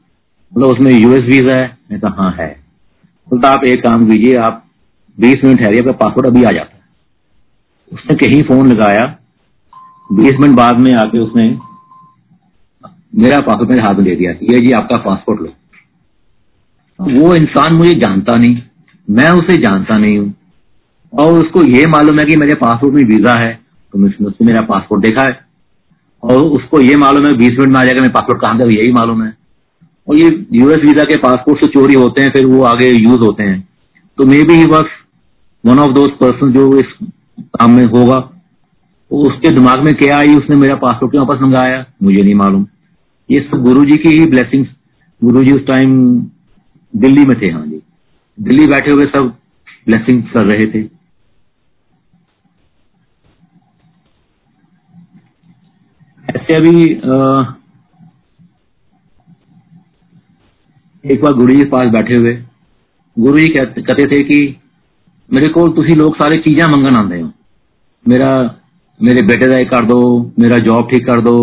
मतलब उसमें यूएस वीज़ा है? मैं कहा हाँ है। बोलता, आप एक काम कीजिए, आप 20 मिनट ठहरिए, आपका पासपोर्ट अभी आ जाता है। उसने कहीं फ़ोन लगाया। 20 मिनट बाद में आके उसने मेरा पासपोर्ट मेरे हाथ में दे दिया ये जी, आपका पासपोर्ट लो। वो इंसान मुझे जानता नहीं। मैं उसे जानता नहीं हूँ। और उसको ये मालूम है कि मेरे पासपोर्ट में वीज़ा है तो मुझसे मेरा पासपोर्ट देखा है। और उसको ये मालूम है, बीस मिनट में आ जाएगा, मेरा पासपोर्ट कहाँ का यही मालूम है। और ये यूएस वीज़ा के पासपोर्ट से चोरी होते हैं, फिर वो आगे यूज़ होते हैं। तो maybe he was one of those person जो इस काम में होगा तो उसके दिमाग में क्या आई, उसने मेरा पासपोर्ट क्यों वापस मंगाया, मुझे नहीं मालूम। ये सब गुरु जी की ही ब्लेसिंग्स गुरु जी उस टाइम दिल्ली में थे हाँ जी। दिल्ली बैठे हुए सब ब्लेसिंग कर रहे थे। ऐसे अभी एक बार गुरु जी पास बैठे हुए। गुरु जी कहते, थे कि मेरे को तुम लोग सारे चीजा मंगन आते हो। मेरा मेरे बेटे का कर दो मेरा जॉब ठीक कर दो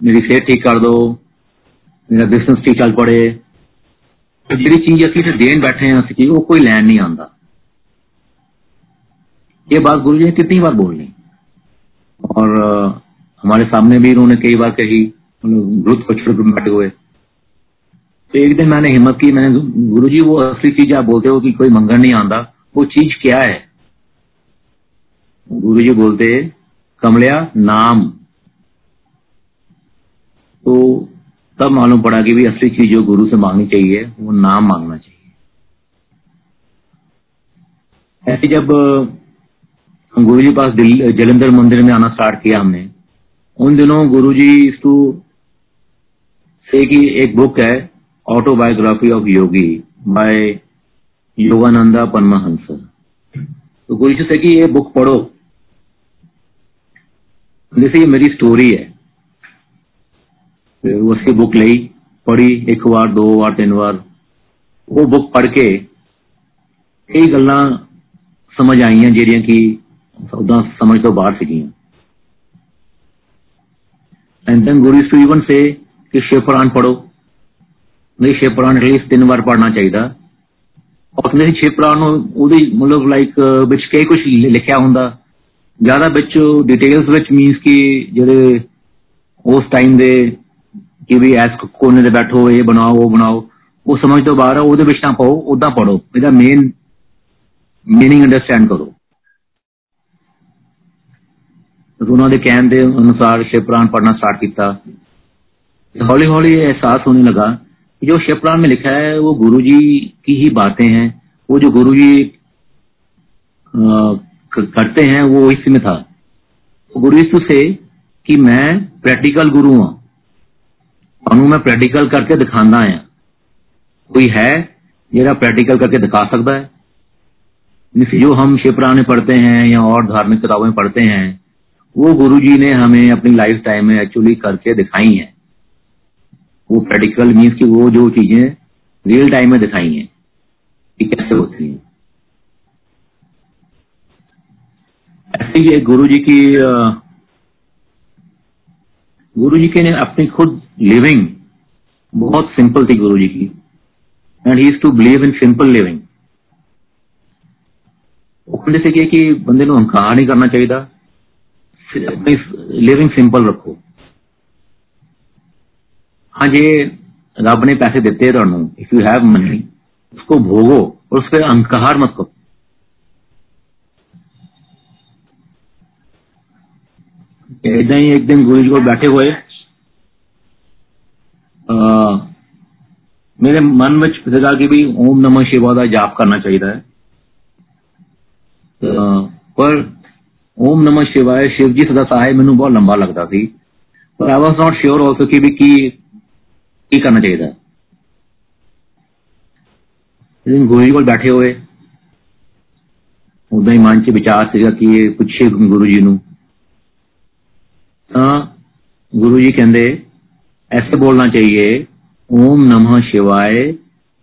मेरी सेहत ठीक कर दो मेरा बिज़नेस ठीक चल पड़े जी चीज़ असं तो देन बैठे हैं असं वो कोई लैन नहीं आता ये बात गुरु जी ने कितनी बार बोलनी। और हमारे सामने भी इन्होंने कई बार कही ग्रुप को बैठे हुए। तो एक दिन मैंने हिम्मत की, मैंने गुरु जी, वो असली चीज़ आप बोलते हो कि कोई मंगन नहीं आता, वो चीज़ क्या है? गुरु जी बोलते, कमलिया नाम। तो तब मालूम पड़ा कि भी असली चीज़ जो गुरु से मांगनी चाहिए, वो नाम मांगना चाहिए। ऐसे जब, गुरु जी पास जलंधर मंदिर में आना स्टार्ट किया हमने उन दिनों गुरुजी जी से की एक बुक है autobiography of yogi by Yogananda Paramahansa तो गुरुजी से की ये बुक पढ़ो। जैसे ये मेरी स्टोरी है। उसकी बुक ली, पढ़ी एक बार, दो बार, तीन बार। वो बुक पढ़ के कई गल् समझ आई हैं, जेडिया की उदा समझ तो बाहर सीखियाँ ਸੀਗੀਆਂ and then Guru to even से कि शिव पुराण पढ़ो नहीं शिव पुराण एटलीस्ट तीन बार पढ़ना चाहिए और मेरी शिव पुराण मतलब लाइक बिच कई कुछ लिखा होंगे ज्यादा बिच डिटेल्स विच मीनस कि जेडे उस टाइम दे कि भी एस कोने दे बैठो ये बनाओ वो बनाओ वो समझ तो बाहर है वो ना पाओ उदा पढ़ो ਇਹਦਾ मेन मीनिंग अंडरस्टैंड ਤੇ ਉਹਨਾਂ ਦੇ ਕਹਿਣ ਦੇ पुराण पढ़ना स्टार्ट किया। हौली हौली एहसास होने लगा कि जो शिव पुराण में लिखा है, वो गुरु जी की ही बातें हैं। वो जो गुरु जी करते हैं, वो इसमें था। तो गुरु यीशु से कि मैं प्रैक्टिकल गुरु हाँ। ਤੁਹਾਨੂੰ ਮੈਂ ਪ੍ਰੈਕਟੀਕਲ ਕਰਕੇ ਦਿਖਾਉਂਦਾ ਆ ਕੋਈ ਹੈ ਜਿਹੜਾ प्रैक्टिकल करके दिखा सकता है। जो हम शिव पढ़ते हैं या और धार्मिक किताबों में पढ़ते हैं वो गुरु जी ने हमें अपनी लाइफ टाइम में एक्चुअली करके दिखाई हैं। वो प्रैक्टिकल मीन्स की वो जो चीज़ें रियल टाइम में दिखाई हैं, कि कैसे होती हैं। ऐसे ही गुरु जी की गुरु जी के ने अपनी खुद लिविंग बहुत सिंपल थी गुरु जी की and he to believe in simple living जैसे कि बंदे अहंकार नहीं करना चाहिए लिविंग सिंपल रखो। हाँ जी रब ने पैसे दिते तुम इफ़ यू हैव मनी उसको भोगो और उस पर अहंकार मत करो। इदा ही एक दिन गुरु जी को बैठे हुए आ, मेरे मन में फिजा कि भी ओम नमः शिवा का जाप करना चाहिए है पर ओम नमः शिवाय शिव जी सदा सहाय मैं बहुत लंबा लगता थी पर I was not sure also कि भी की, की करना चाहिए गुरु जी को बैठे हुए उदा ही मन च विचार ਸੀਗਾ ਕਿ ਇਹ ਪੁੱਛੇ ਗੁਰੂ ਜੀ ਨੂੰ ਤਾਂ गुरु जी कहते ऐसे बोलना चाहिए ओम नमः शिवाय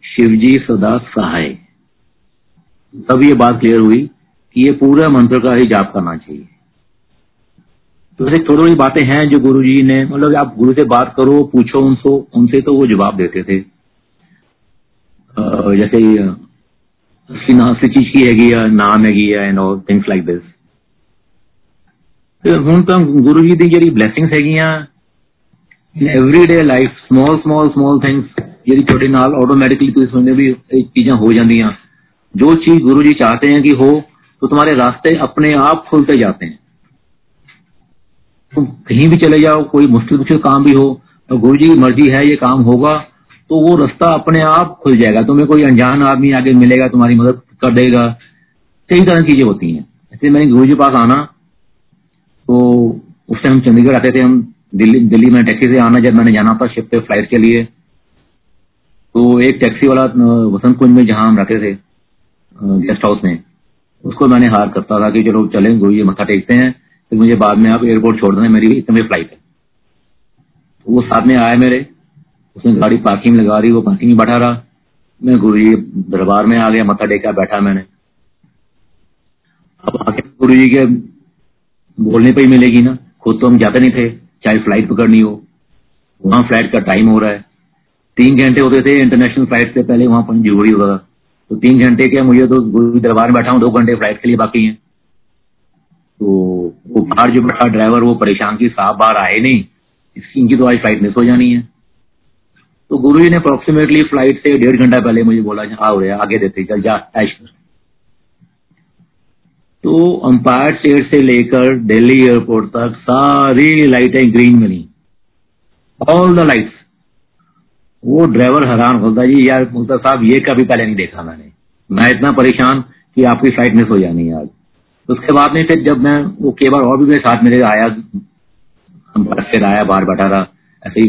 शिव जी सदा सहाय तब ये बात क्लियर हुई कि ये पूरा मंत्र का ही जाप करना चाहिए। तो ऐसे थोड़ी थोड़ी बातें हैं जो गुरु जी ने मतलब आप गुरु से बात करो पूछो उनसे उनसे तो वो जवाब देते थे। uh, चीज़ की है गया नाम हैगी and all things like this हूँ तो, तो गुरु जी की जी ब्लैसिंग है in everyday life small small small things ਜਿਹੜੀ ਤੁਹਾਡੇ ਨਾਲ ਆਟੋਮੈਟਿਕਲੀ ਤੁਸੀਂ ਸੁਣਦੇ ਵੀ ਇਹ ਚੀਜ਼ਾਂ ਹੋ ਜਾਂਦੀਆਂ ਜੋ ਚੀਜ਼ ਗੁਰੂ ਜੀ तो तुम्हारे रास्ते अपने आप खुलते जाते हैं। तुम कहीं भी चले जाओ, कोई मुश्किल मुश्किल काम भी हो तो गुरु जी की मर्ज़ी है, ये काम होगा तो वो रास्ता अपने आप खुल जाएगा। तुम्हें कोई अनजान आदमी आगे मिलेगा, तुम्हारी मदद कर देगा। कई तरह की चीज़ें होती हैं। ऐसे मैंने गुरु जी पास आना तो उस टाइम चंडीगढ़ आते थे हम, दिल्ली दिल्ली में टैक्सी से आना, जब मैंने जाना था शिफ्ट फ़्लाइट के लिए तो एक टैक्सी वाला वसंत कुंज में जहाँ हम रहते थे गेस्ट हाउस में उसको मैंने हार करता था कि चलो चले गुरु जी मत्था टेकते हैं, फिर मुझे बाद में आप एयरपोर्ट छोड़ देना, मेरी इतने फ़्लाइट है। तो वो साथ में आया मेरे, उसने गाड़ी पार्किंग लगा रही वो पार्किंग में बैठा रहा। मैं गुरु जी दरबार में आ गया मत्था टेका बैठा मैंने। अब आके गुरु जी के बोलने पर ही मिलेगी ना, खुद तो हम जाते नहीं थे, चाहे फ़्लाइट पकड़नी हो, वहाँ फ़्लाइट का टाइम हो रहा है। तीन घंटे होते थे इंटरनेशनल फ़्लाइट से पहले वहाँ पहुँच, ज़रूरी होता था। तो तीन घंटे के मुझे तो गुरु दरबार में बैठा हूँ, दो घंटे फ़्लाइट के लिए बाकी है। तो वो बाहर जो बैठा ड्राइवर वो परेशान की साहब बाहर आए नहीं, इसकी इनकी तो आज फ़्लाइट मिस हो जानी है। तो गुरु जी ने अप्रोक्सीमेटली फ़्लाइट से डेढ़ घंटा पहले मुझे बोला आओ रे, आगे देते, चल, जा, ऐश कर। तो अंपायर स्टेट से लेकर दिल्ली एयरपोर्ट तक सारी लाइटें ग्रीन मिली ऑल द लाइट्स वो ड्राइवर हैरान होता जी यार बोलता साहब ये कभी पहले नहीं देखा मैंने। मैं इतना परेशान कि आपकी फ़्लाइट मिस हो जानी आज। उसके बाद में फिर जब मैं वो कई बार और भी मेरे साथ मेरे आया हम फिर आया बाहर बैठा रहा ऐसे ही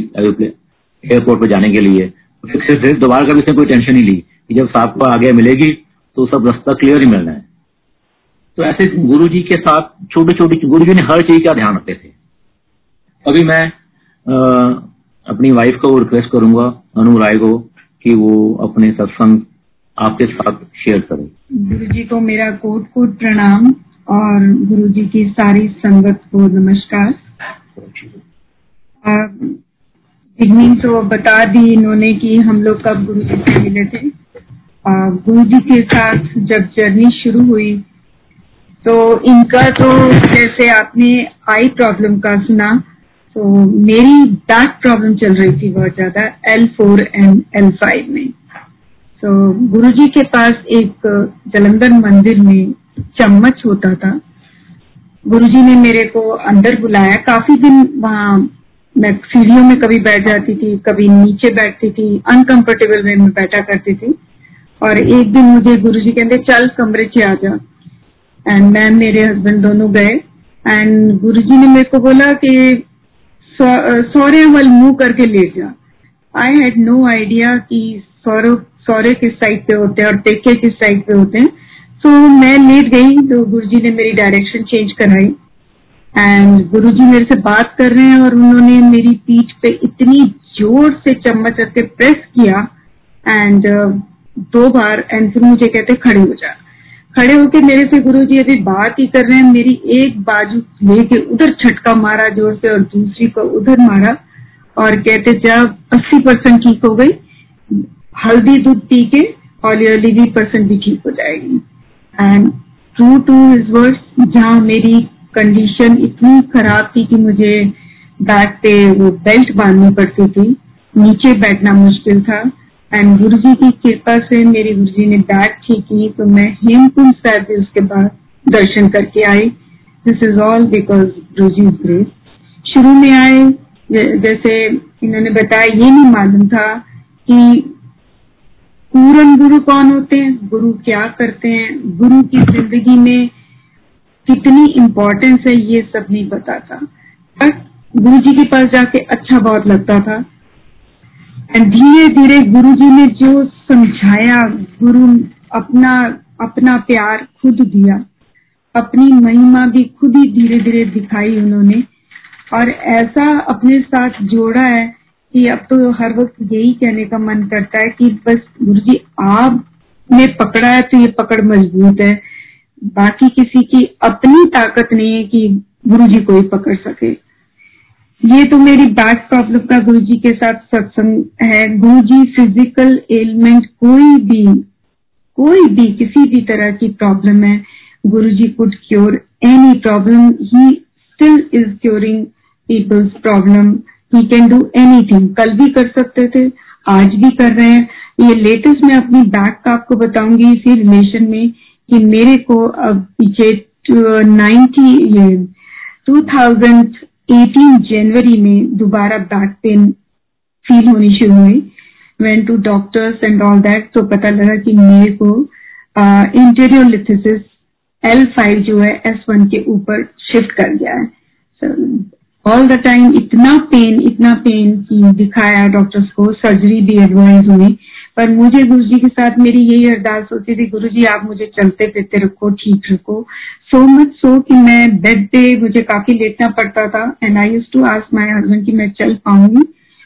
एयरपोर्ट पर जाने के लिए। फिर दोबारा कभी कोई टेंशन नहीं ली कि जब साहब को आगे मिलेगी तो सब रास्ता क्लियर ही मिलना है। तो ऐसे गुरु जी के साथ छोटी छोटी गुरु जी ने हर चीज़ का ध्यान रखते थे। अभी मैं आ, अपनी वाइफ को रिक्वेस्ट करूँगा। अनु राय को कि वो अपने सत्संग आपके साथ शेयर करें। गुरु जी को मेरा कोट कोट प्रणाम और गुरु जी की सारी संगत को नमस्कार। तो बता दी इन्होंने कि हम लोग कब गुरु जी से मिले थे। गुरु जी के साथ जब जर्नी शुरू हुई तो इनका तो जैसे आपने आई प्रॉब्लम का सुना तो मेरी बैक प्रॉब्लम चल रही थी बहुत ज़्यादा L four and L five में। तो गुरु जी के पास एक, जलंधर मंदिर में चम्मच होता था। गुरु जी ने मेरे को अंदर बुलाया। काफ़ी दिन वहाँ मैं सीढ़ियों में कभी बैठ जाती थी, कभी नीचे बैठती थी अनकंफर्टेबल वे में बैठा करती थी। और एक दिन मुझे गुरु जी कहते, चल कमरे से आ जा। एंड मैं मेरे हस्बैंड दोनों गए। एंड गुरु जी ने मेरे को बोला कि सौर्य वल मुँह करके लेट जा आई हैड नो आइडिया कि सौरव सौर्य किस साइड पे होते हैं और टेके किस साइड पे होते हैं। तो मैं लेट गई तो गुरु जी ने मेरी डायरेक्शन चेंज कराई। एंड गुरु जी मेरे से बात कर रहे हैं और उन्होंने मेरी पीठ पे इतनी ज़ोर से चम्मच रख के प्रेस किया। एंड uh, दो बार एंड फिर मुझे कहते खड़े हो जा। खड़े होके मेरे से गुरु जी अभी बात ही कर रहे हैं, मेरी एक बाजू लेके उधर छटका मारा ज़ोर से और दूसरी को उधर मारा और कहते जब अस्सी परसेंट ठीक हो गई, हल्दी दूध पी के और ये लिवी परसेंट भी ठीक हो जाएगी. And true to is word जहाँ मेरी कंडीशन इतनी खराब थी कि मुझे बैक पे वो बेल्ट बांधनी पड़ती थी, नीचे बैठना मुश्किल था। एंड गुरु जी की कृपा से मेरे गुरु जी ने बैग ठीक की तो मैं हेमकुंड साहब भी उसके बाद दर्शन करके आई। This is all because Guru ji grace शुरू में आए जैसे इन्होंने बताया, ये नहीं मालूम था कि पूरन गुरु कौन होते हैं, गुरु क्या करते हैं, गुरु की ज़िंदगी में कितनी इम्पोर्टेंस है, ये सब नहीं पता था। बट गुरु जी के पास जाके अच्छा बहुत लगता था। धीरे धीरे गुरु जी ने जो समझाया, गुरु अपना अपना प्यार खुद दिया। अपनी महिमा भी खुद ही धीरे धीरे दिखाई उन्होंने। और ऐसा अपने साथ जोड़ा है कि अब तो हर वक्त यही कहने का मन करता है कि बस गुरु जी आप ने पकड़ा है तो ये पकड़ मज़बूत है। बाकी किसी की अपनी ताकत नहीं है कि गुरु जी को ही पकड़ सके। ये तो मेरी बैक प्रॉब्लम का गुरु जी के साथ सत्संग है। गुरु जी फ़िज़िकल एलिमेंट कोई भी कोई भी किसी भी तरह की प्रॉब्लम है Guru ji could cure any problem he still is curing people's problem he can do anything कल भी कर सकते थे, आज भी कर रहे हैं। ये लेटेस्ट मैं अपनी बैक का आपको बताऊँगी इसी रिलेशन में कि मेरे को अब पीछे नाइन्टी टू थाउज़ेंड एटीन जनवरी में दोबारा बैक पेन फील होनी शुरू हुई। Went to doctors and all that तो पता लगा कि मेरे को इंटीरियर लिथिसिस एल फाइव जो है एस वन के ऊपर शिफ्ट कर गया है। ऑल द टाइम इतना पेन इतना पेन दिखाया डॉक्टर्स को सर्जरी भी एडवाइज हुई। पर मुझे गुरु जी के साथ मेरी यही अरदास होती थी गुरु जी आप मुझे चलते फिरते रखो, ठीक रखो। सो मच सो कि मैं बेड पे मुझे काफ़ी लेटना पड़ता था and I use to ask my husband कि मैं चल पाऊँगी,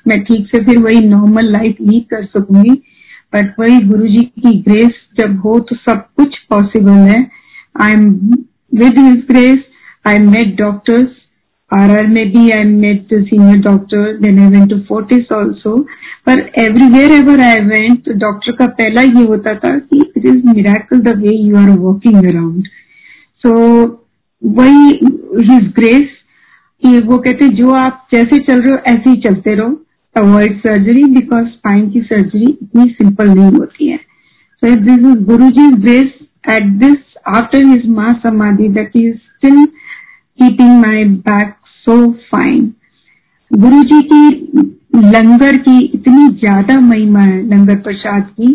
मैं ठीक से फिर वही नॉर्मल लाइफ लीड कर सकूँगी। बट वही गुरु जी की ग्रेस जब हो तो सब कुछ पॉसिबल है। I am with his grace I met doctors RR maybe I met the senior doctor, then I went to Fortis also. पर एवरीवेयर एवर आई वेंट तो डॉक्टर का पहला ये होता था कि it is miracle the way you are walking around so वही his grace कि वो कहते जो आप जैसे चल रहे हो ऐसे ही चलते रहो. अवॉइड सर्जरी बिकॉज़ स्पाइन की सर्जरी इतनी सिंपल नहीं होती है। So this is Guru ji grace at this after his माँ समाधि that is still keeping my back so fine. गुरु जी की लंगर की इतनी ज़्यादा महिमा है लंगर प्रसाद की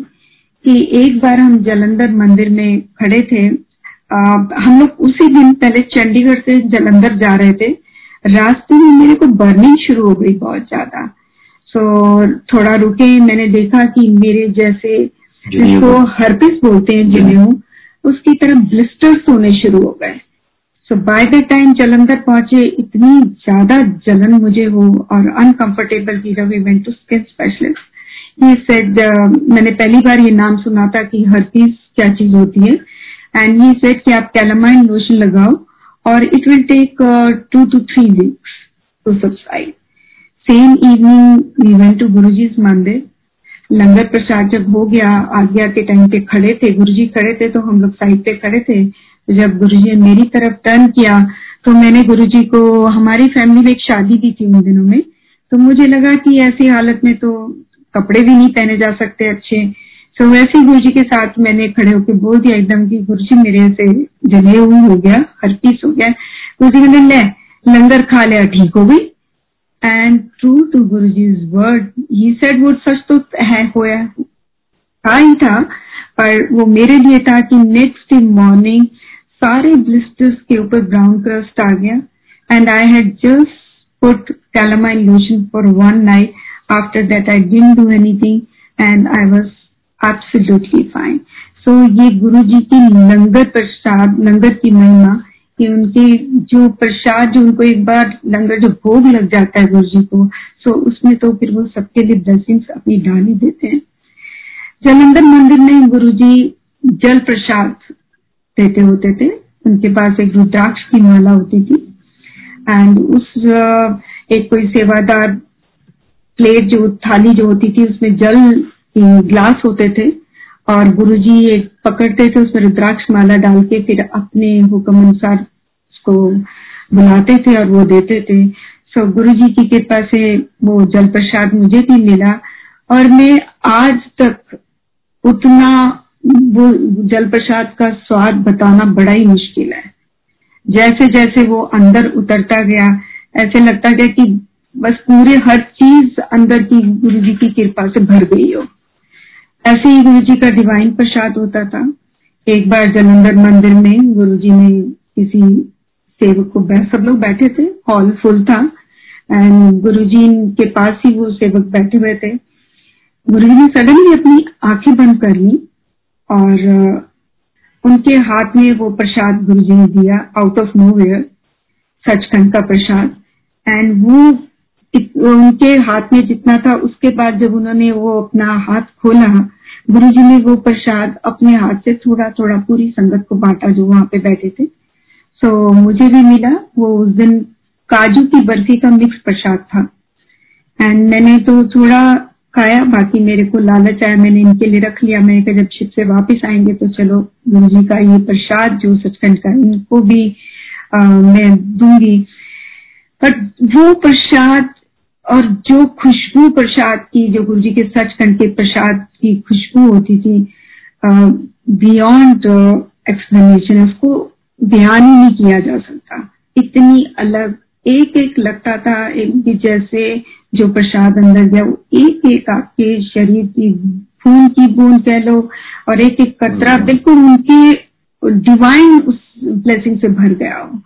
कि एक बार हम जलंधर मंदिर में खड़े थे आ, हम लोग उसी दिन पहले चंडीगढ़ से जलंधर जा रहे थे। रास्ते में मेरे को बर्निंग शुरू हो गई बहुत ज़्यादा। सो थोड़ा रुके मैंने देखा कि मेरे जैसे जिसको हर्पिस बोलते हैं जिन्हें उसकी तरह ब्लिस्टर्स होने शुरू हो गए। So by the time Jalandhar पहुँचे, इतनी ज़्यादा जलन मुझे हो और अनकंफर्टेबल की we went to skin specialist he said मैंने पहली बार ये नाम सुना था कि हर्पीस क्या चीज़ होती है. एंड ही सेड कि आप कैलामाइन लोशन लगाओ और it will take two to three weeks to subside same evening we went to Guruji's mandir langar प्रसाद जब हो गया, आज्ञा के टाइम पे खड़े थे, गुरुजी खड़े थे तो हम लोग साइड पे खड़े थे। तो जब गुरुजी ने मेरी तरफ़ टर्न किया तो मैंने गुरुजी को, हमारी फैमिली में एक शादी भी थी उन दिनों में। तो मुझे लगा कि ऐसी हालत में तो कपड़े भी नहीं पहने जा सकते अच्छे। तो वैसे ही गुरु जी के साथ मैंने खड़े होकर बोल दिया एकदम कि गुरु जी मेरे से जले हुए हो गया, हर पीस हो गया। गुरु जी मैंने ले, लंगर खा लिया ठीक हो गई। And true to Guru ji word he said वो सच तो है, होया, था ही था, पर वो मेरे लिए था कि नेक्स्ट मॉर्निंग सारे ब्लिस्टर्स के ऊपर ब्राउन क्रस्ट आ गया। And I had just put calamine lotion for one night after that I didn't do anything and I was absolutely fine so ये गुरु जी की लंगर प्रसाद, लंगर की महिमा कि उनके जो प्रसाद जो उनको एक बार लंगर जो भोग लग जाता है गुरु जी को सो उसमें तो फिर वो सबके लिए ब्लेसिंग्स अपनी डाली देते हैं। जलंधर मंदिर में गुरु जी जल प्रसाद देते होते थे। उनके पास एक रुद्राक्ष की माला होती थी। एंड उस एक कोई सेवादार प्लेट जो थाली जो होती थी उसमें जल ग्लास होते थे। और गुरुजी एक पकड़ते थे उसमें रुद्राक्ष माला डाल के फिर अपने हुक्म अनुसार उसको बुलाते थे और वो देते थे। सो so, गुरु जी की कृपा से वो जल प्रसाद मुझे भी मिला। और मैं आज तक उतना वो जल प्रसाद का स्वाद बताना बड़ा ही मुश्किल है। जैसे जैसे वो अंदर उतरता गया, ऐसे लगता गया कि बस पूरे हर चीज़ अंदर की गुरु जी की कृपा से भर गई हो। ऐसे ही गुरु जी का डिवाइन प्रसाद होता था। एक बार जलंधर मंदिर में गुरु जी ने किसी सेवक को सब लोग बैठे थे हॉल फुल था एंड गुरु जी के पास ही वो सेवक बैठे हुए थे। गुरु जी ने सडनली अपनी आँखें बंद कर ली और उनके हाथ में वो प्रसाद गुरु जी ने दिया out of nowhere Sachkhand का प्रसाद। एंड वो उनके हाथ में जितना था उसके बाद जब उन्होंने वो अपना हाथ खोला गुरु जी ने वो प्रसाद अपने हाथ से थोड़ा थोड़ा पूरी संगत को बांटा जो वहाँ पे बैठे थे। सो so, मुझे भी मिला वो उस दिन काजू की बर्फ़ी का मिक्स प्रसाद था। एंड मैंने तो थोड़ा खाया बाकी मेरे को लालच आया मैंने इनके लिए रख लिया। मैं जब शिप से वापस आएँगे तो चलो गुरु जी का ये प्रसाद जो सचखंड का इनको भी आ, मैं दूँगी। बट वो प्रसाद और जो खुशबू प्रसाद की जो गुरु जी के सचखंड के प्रसाद की खुशबू होती थी बियॉन्ड एक्सप्लेनेशन उसको ध्यान ही नहीं किया जा सकता। इतनी अलग एक एक लगता था एक जैसे जो प्रसाद अंदर गया वो एक एक आपके शरीर की खून की बूंद कह लो और एक एक कतरा हम्म। बिल्कुल उनके डिवाइन उस ब्लेसिंग से भर गया हो।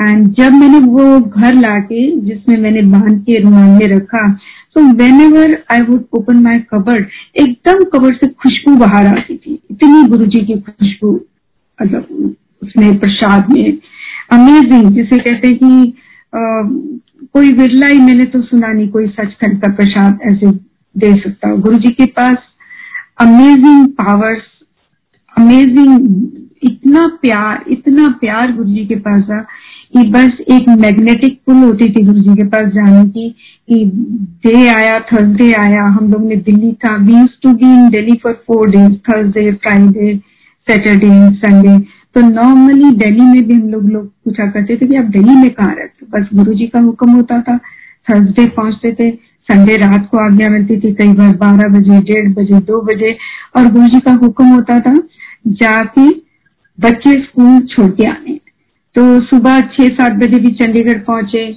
एंड जब मैंने वो घर लाके जिसमें मैंने बाँध के रुमाल में रखा तो whenever I would open my cover एकदम कबर से खुशबू बाहर आती थी। इतनी गुरु जी की खुशबू मतलब उसमें प्रसाद में। अमेजिंग जिसे कहते हैं कि कोई विरला ही मैंने तो सुना नहीं, कोई सचखंड का प्रसाद ऐसे दे सकता गुरु जी के पास अमेजिंग पावर्स अमेजिंग इतना प्यार इतना प्यार गुरु जी के पास था कि बस एक मैग्नेटिक पुल होती थी गुरु जी के पास जाने की कि डे आया थर्सडे आया, हम लोग ने दिल्ली था we to be in Delhi for four days Thursday Friday Saturday Sunday तो नॉर्मली दिल्ली में भी हम लोग लोग पूछा करते थे कि आप दिल्ली में कहाँ रहते बस गुरु जी का हुक्म होता था। थर्सडे पहुँचते थे संडे रात को आज्ञा मिलती थी कई बार बारह बजे डेढ़ बजे दो बजे और गुरु जी का हुक्म होता था जाके बच्चे स्कूल छोड़ के आने। तो सुबह छह सात बजे भी चंडीगढ़ पहुँचे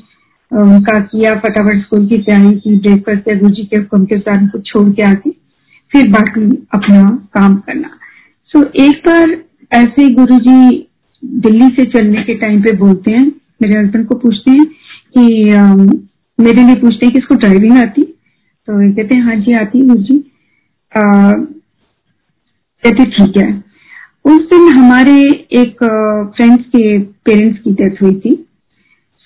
उनका किया फटाफट स्कूल की तैयारी की ब्रेकफास्ट या गुरु जी के हुक्म के साथ छोड़ के आके फिर बाकी अपना काम करना। सो so, एक बार ऐसे गुरु जी दिल्ली से चलने के टाइम पे बोलते हैं मेरे हस्बैंड को पूछते हैं कि आ, मेरे लिए पूछते हैं कि इसको ड्राइविंग आती? तो कहते हैं हाँ जी आती है गुरु जी कहते ठीक है। उस दिन हमारे एक फ्रेंड्स के पेरेंट्स की डेथ हुई थी।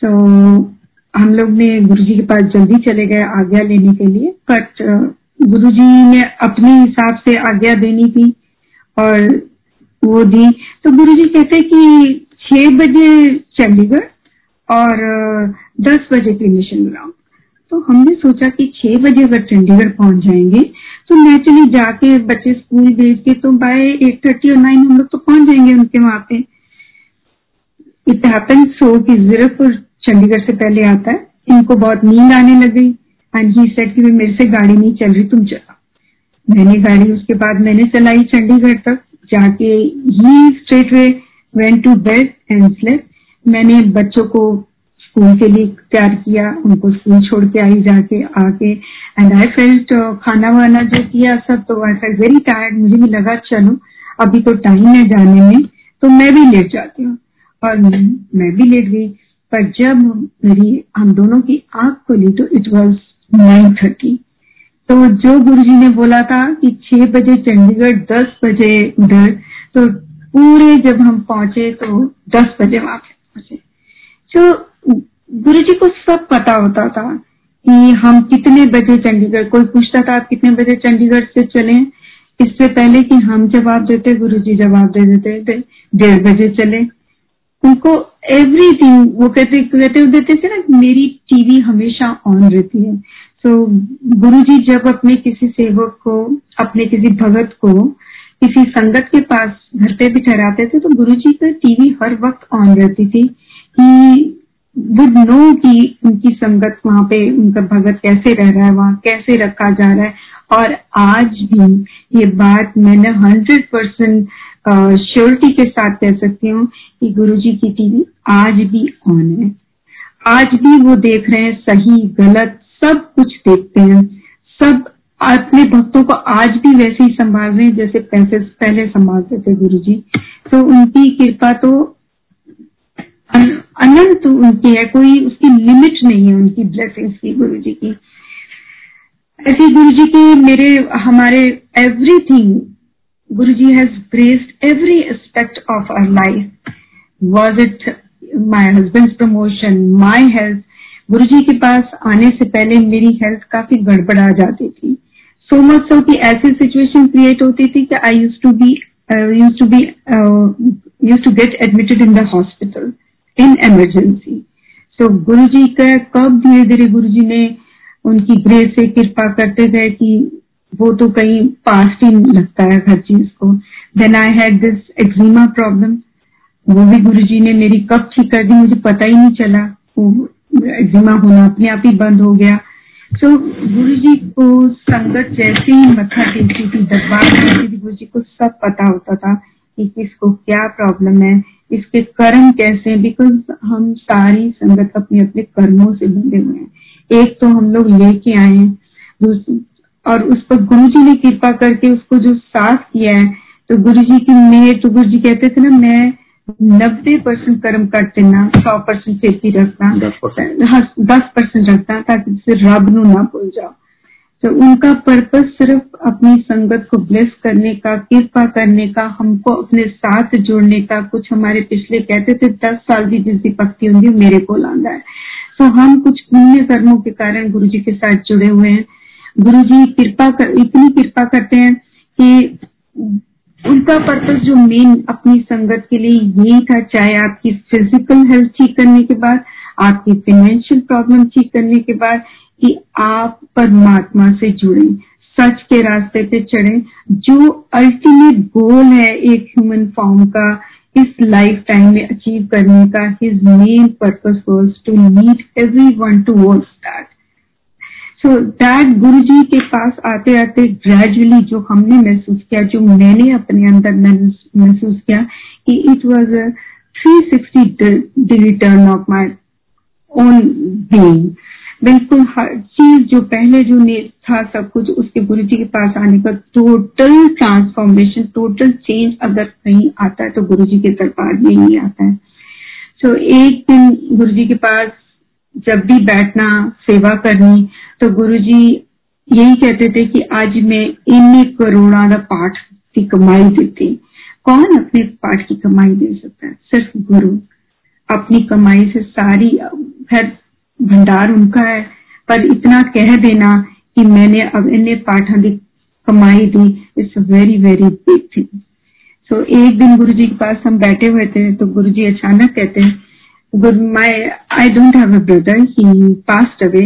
सो so, हम लोग ने गुरु जी के पास जल्दी चले गए आज्ञा लेने के लिए। बट गुरु जी ने अपने हिसाब से आज्ञा देनी थी और वो दी तो गुरु जी कहते कि छह बजे चंडीगढ़ और दस बजे की मिशन ग्राउंड। तो हमने सोचा कि छह बजे अगर चंडीगढ़ पहुँच जाएँगे तो नेचुरली जाके बच्चे स्कूल भेज के तो बाय एट थर्टी और नाइन हम लोग तो पहुँच जाएँगे उनके वहाँ पे। इट हैपन सो कि जीरकपुर चंडीगढ़ से पहले आता है। इनको बहुत नींद आने लग गई एंड ही सेड कि मेरे से गाड़ी नहीं चल रही, तुम चला मैंने गाड़ी, उसके बाद मैंने चलाई चंडीगढ़ तक। जाके ही straight way went to bed and slept मैंने बच्चों को स्कूल के लिए तैयार किया, उनको स्कूल छोड़ के आई जाके आके एंड आई फेल्ट खाना वाना जो किया सब तो आई फेल्ट वेरी टायर्ड मुझे भी लगा, चलो, अभी तो टाइम है जाने में तो मैं भी लेट जाती हूँ। और मैं भी लेट गई। पर जब मेरी, हम दोनों की आँख खुली तो इट वॉज़ नाइन थर्टी तो जो गुरु जी ने बोला था कि छह बजे चंडीगढ़, दस बजे उधर तो पूरे जब हम पहुँचे तो दस बजे वहाँ पहुँचे। तो गुरु जी को सब पता होता था कि हम कितने बजे चंडीगढ़, कोई पूछता था आप कितने बजे चंडीगढ़ से चले? इससे पहले कि हम जवाब देते गुरु जी जवाब दे देते थे डेढ़ बजे चले। उनको एवरीथिंग वो कहते कहते देते थे ना मेरी टीवी हमेशा ऑन रहती है। तो गुरु जी जब अपने किसी सेवक को, अपने किसी भगत को किसी संगत के पास घर पे भी ठहराते थे तो गुरु जी का टीवी हर वक्त ऑन रहती थी कि वुड नो कि उनकी संगत वहाँ पे, उनका भगत कैसे रह रहा है, वहाँ कैसे रखा जा रहा है। और आज भी ये बात मैंने हंड्रेड परसेंट श्योरिटी के साथ कह सकती हूँ कि गुरु जी की टीवी आज भी ऑन है। आज भी वो देख रहे हैं सही, गलत सब कुछ देखते हैं। सब अपने भक्तों को आज भी वैसे ही संभाल रहे हैं, जैसे पैसे, पहले संभालते थे गुरु जी तो उनकी कृपा तो अनंत उनकी है, कोई उसकी लिमिट नहीं है उनकी ब्लेसिंग्स की गुरु जी की। ऐसे गुरु जी की मेरे, हमारे everything Guru ji has graced every aspect of our life was it my husband promotion my health Guru ji के पास आने से पहले मेरी हेल्थ काफ़ी गड़बड़ा जाती थी। सो मच सो कि ऐसी सिचुएशन क्रिएट होती थी कि I use to be use to be use to get admitted in the hospital in emergency so Guru ji का कब धीरे धीरे गुरु जी ने उनकी ग्रेस से कृपा करते गए कि वो तो कहीं पास ही लगता है हर चीज़ को। Then I had this eczema problem वो भी गुरु जी ने मेरी कब ठीक कर दी, मुझे पता ही नहीं चला। एक्जिमा होना अपने आप ही बंद हो गया। तो गुरु जी को संगत जैसे ही मथा टेकती थी दरबार टेकती थी गुरु जी को सब पता होता था कि किसको क्या प्रॉब्लम है, इसके कर्म कैसे हैं बिकॉज़ हम सारी संगत अपने अपने कर्मों से बंधे हुए हैं। एक तो हम लोग लेके आए हैं और उस पर गुरु जी ने कृपा करके उसको जो साफ़ किया है तो गुरु जी की मेहर तो गुरु जी कहते थे ना, मैं नब्बे परसेंट कर्म करते ना सौ परसेंट सेफ्टी रखना दस परसेंट। रखना ताकि रब नु ना भूल जाओ। तो उनका पर्पज सिर्फ़ अपनी संगत को ब्लेस करने का कृपा करने का हमको अपने साथ जोड़ने का कुछ हमारे पिछले कहते थे दस साल की जिसकी पक्ति होंगी मेरे को लाना है। तो हम कुछ पुण्य कर्मों के कारण गुरु जी के साथ जुड़े हुए हैं। गुरु जी कृपा कर, इतनी कृपा करते हैं कि उनका पर्पज जो मेन अपनी संगत के लिए यही था, चाहे आपकी फ़िज़िकल हेल्थ ठीक करने के बाद, आपकी फाइनेंशियल प्रॉब्लम ठीक करने के बाद, कि आप परमात्मा से जुड़े, सच के रास्ते पे चढ़ें, जो अल्टीमेट गोल है एक ह्यूमन फॉर्म का, इस लाइफ टाइम में अचीव करने का his main purpose was to meet every one towards so that Guru ji के पास आते आते ग्रेजुअली जो हमने महसूस किया जो मैंने अपने अंदर महसूस किया कि it was a three sixty degree turn of my own being बिल्कुल हर चीज़ जो पहले जो था सब कुछ उसके गुरु जी के पास आने पर टोटल ट्रांसफॉर्मेशन टोटल चेंज अगर कहीं आता है तो गुरु जी के दरबार में ही आता है। सो so, एक दिन गुरु जी के पास जब भी बैठना, सेवा करनी तो गुरु जी यही कहते थे कि आज मैं इन करोड़ा पाठ की कमाई देती। कौन अपने पाठ की कमाई दे सकता है? सिर्फ़ गुरु। अपनी कमाई से सारी खैर भंडार उनका है। पर इतना कह देना कि मैंने अब इन्हें पाठा की कमाई दी। It's very very big thing so एक दिन गुरु जी के पास हम बैठे हुए थे तो गुरु जी अचानक कहते हैं my I don't have a brother he passed away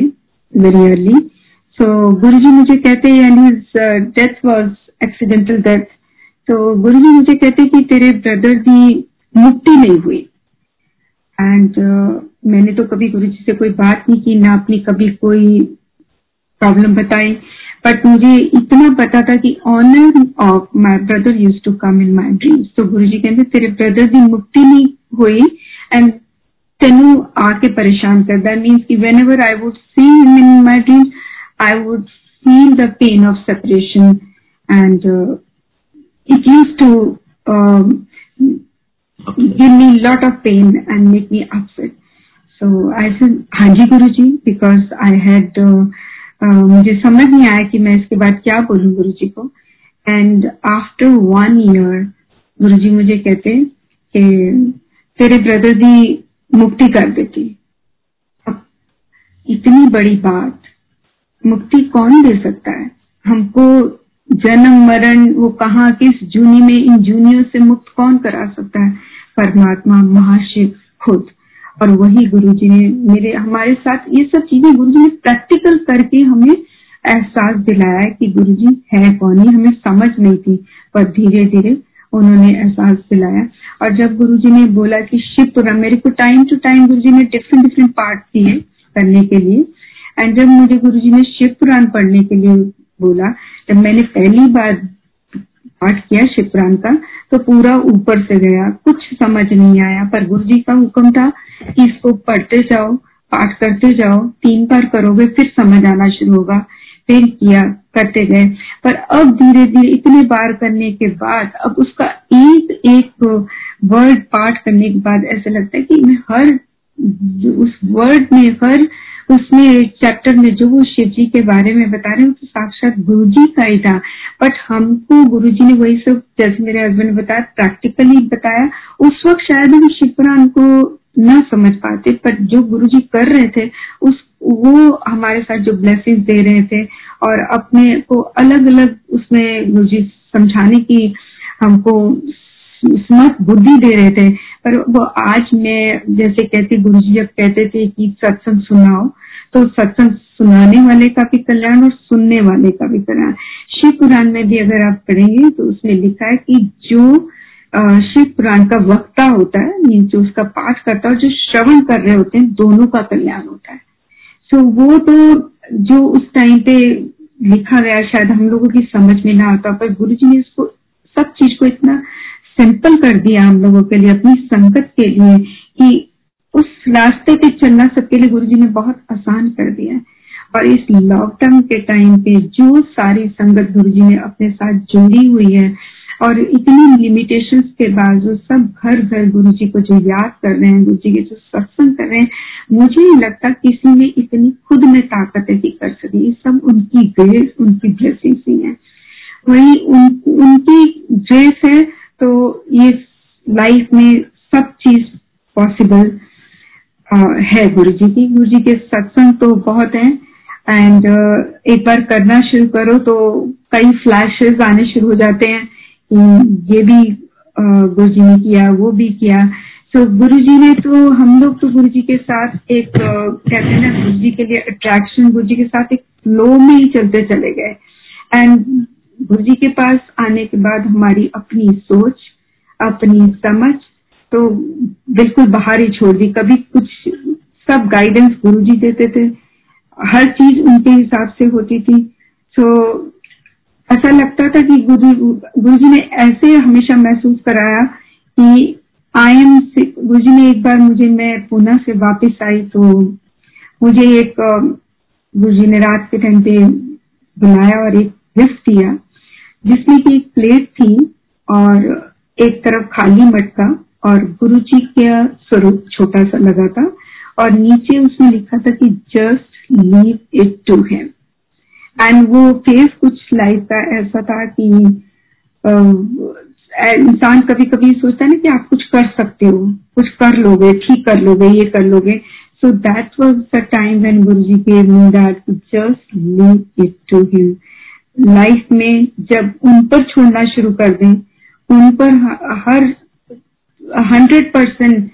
very early so Guru ji मुझे कहते हैं डेथ वॉज़ एक्सीडेंटल डेथ तो गुरु जी मुझे कहते कि तेरे ब्रदर की मुक्ति नहीं हुई। एंड uh, मैंने तो कभी गुरु जी से कोई बात नहीं की ना अपनी कभी कोई प्रॉब्लम बताई। बट मुझे इतना पता था कि honour of my brother use to come in my dreams तो गुरु जी कहते तेरे ब्रदर की मुक्ति नहीं हुई एंड तेनू आके परेशान कर दैट मीन्स कि whenever I would see him in my dreams I would feel the pain of separation and it um, give me a lot of pain and make me upset. So I said, Haji Guruji, because I had uh, मुझे समझ नहीं आया कि मैं इसके बाद क्या बोलूँ गुरु जी को। एंड आफ्टर वन ईयर गुरु जी मुझे कहते कि तेरे ब्रदर की मुक्ति कर देती। इतनी बड़ी बात, मुक्ति कौन दे सकता है? हमको जन्म, मरण, वो कहा, किस जूनी में, इन जूनियों से मुक्त कौन करा सकता है? परमात्मा महाशिव खुद। और वही गुरु जी ने मेरे, हमारे साथ ये सब चीज़ें गुरु जी ने प्रैक्टिकल करके हमें एहसास दिलाया कि गुरु जी है कौन? ही हमें समझ नहीं थी, पर धीरे धीरे उन्होंने एहसास दिलाया। और जब गुरु जी ने बोला कि शिव पुराण मेरे को टाइम टू टाइम गुरु जी ने डिफरेंट डिफरेंट पार्ट दिए करने के लिए। एंड जब मुझे गुरु जी ने शिव पुराण पढ़ने के लिए बोला, जब मैंने पहली बार पाठ किया शिव पुराण का तो पूरा ऊपर से गया, कुछ समझ नहीं आया, पर गुरु जी का हुक्म था कि इसको पढ़ते जाओ, पाठ करते जाओ, तीन बार करोगे, फिर समझ आना शुरू होगा, फिर किया, करते गए। पर अब धीरे धीरे इतने बार करने के बाद, अब उसका एक एक वर्ड पाठ करने के बाद ऐसा लगता है कि मैं हर उस वर्ड में, हर उसमें चैप्टर में जो वो शिव जी के बारे में बता रहे हैं तो साक्षात गुरु जी का ही था। बट हमको गुरु जी ने वही सब, जैसे मेरे हस्बैंड ने बताया प्रैक्टिकली बताया। उस वक्त शायद हम शिव पुराण को न समझ पाते पर जो गुरु जी कर रहे थे, उस, वो हमारे साथ जो ब्लेसिंग दे रहे थे और अपने को अलग अलग उसमें गुरु जी समझाने की हमको स्मर्थ बुद्धि दे रहे थे पर वो आज मैं जैसे कहती गुरु जी जब कहते थे कि सत्संग सुनाओ तो सत्संग सुनाने वाले का भी कल्याण और सुनने वाले का भी कल्याण। शिव पुराण में भी अगर आप पढ़ेंगे तो उसमें लिखा है कि जो शिव पुराण का वक्ता होता है जो उसका पाठ करता है और जो श्रवण कर रहे होते हैं दोनों का कल्याण होता है। सो so, वो तो जो उस टाइम पे लिखा गया शायद हम लोगों की समझ में ना आता पर गुरु जी ने उसको सब चीज़ को इतना सिंपल कर दिया हम लोगों के लिए अपनी संगत के लिए कि उस रास्ते पे चलना सबके लिए गुरु जी ने बहुत आसान कर दिया है। और इस लॉकडाउन के टाइम पे जो सारी संगत गुरु जी ने अपने साथ जोड़ी हुई है और इतनी लिमिटेशंस के बावजूद सब घर घर गुरु जी को जो याद कर रहे हैं गुरु जी के जो सत्संग कर रहे हैं मुझे नहीं लगता किसी ने इतनी खुद में ताकत ऐसी कर सकी। ये सब उनकी ग्रेस उनकी ब्लेसिंग ही है। वही उन, उनकी ग्रेस है तो ये लाइफ में सब चीज़ पॉसिबल है गुरु जी की। गुरु जी के सत्संग तो बहुत है। एंड एक बार करना शुरू करो तो कई फ्लैशेस आने शुरू हो जाते हैं ये भी गुरु जी ने किया वो भी किया। सो so, गुरु जी ने तो हम लोग तो गुरु जी के साथ एक कहते हैं ना गुरु जी के लिए अट्रैक्शन गुरु जी के साथ एक फ्लो में ही चलते चले गए। एंड गुरु जी के पास आने के बाद हमारी अपनी सोच अपनी समझ तो बिल्कुल बाहर ही छोड़ दी। कभी कुछ सब गाइडेंस गुरु जी देते थे। हर चीज़ उनके हिसाब से होती थी। so, ऐसा लगता था कि गुरु गुरु जी ने ऐसे हमेशा महसूस कराया कि आई एम गुरु जी ने एक बार मुझे मैं पूना से वापस आई तो मुझे एक गुरु जी ने रात के टाइम पे बुलाया और एक गिफ्ट दिया। जिसमें की एक प्लेट थी और एक तरफ़ खाली मटका और गुरु जी का स्वरूप छोटा सा लगा था और नीचे उसमें लिखा था कि just leave it to him and वो फेस कुछ लाइफ का ऐसा था कि इंसान कभी कभी सोचता है ना कि आप कुछ कर सकते हो, कुछ कर लोगे, ठीक कर लोगे, ये कर लोगे। So that was the time when Guru ji के that just leave it to him life में जब उन पर छोड़ना शुरू कर दें, उन पर हर हंड्रेड परसेंट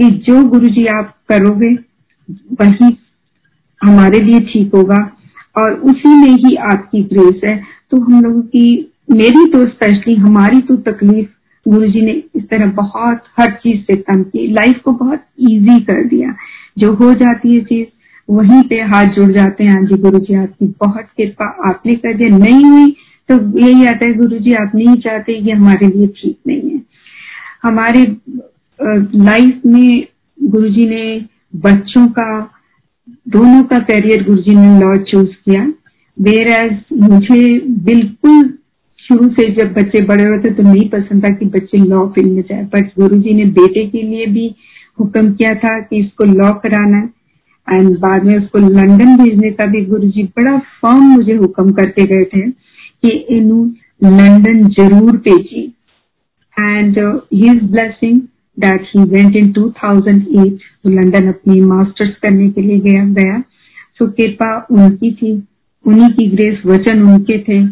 जो गुरु जी आप करोगे, वही हमारे लिए ठीक होगा। और उसी में ही आपकी ग्रेस है। तो हम लोगों की, मेरी तो स्पेशली हमारी तो तकलीफ़ गुरु जी ने इस तरह बहुत, हर चीज़ से कम की। लाइफ को बहुत इजी कर दिया। जो हो जाती है चीज़ वहीं पे हाथ जुड़ जाते हैं हाँ जी गुरु जी आपकी बहुत कृपा, आपने कर दिया। नहीं हुई तो यही आता है गुरु जी आप नहीं चाहते, ये हमारे लिए ठीक नहीं है। हमारे लाइफ में गुरु जी ने बच्चों का, दोनों का करियर गुरु जी ने लॉ चूज़ किया। वेर एज मुझे बिल्कुल शुरू से जब बच्चे बड़े होते तो नहीं पसंद था कि बच्चे लॉ फ़ील्ड में जाए। बट गुरु जी ने बेटे के लिए भी हुक्म किया था कि इसको लॉ कराना है। एंड बाद में उसको लंदन भेजने का भी गुरु जी बड़ा फर्म मुझे हुक्म करके गए थे कि इनू लंदन ज़रूर भेजी and his blessing that he went in 2008 तो लंदन अपनी मास्टर्स करने के लिए गया गया। सो कृपा उनकी थी, उन्हीं की ग्रेस वचन उनके थे।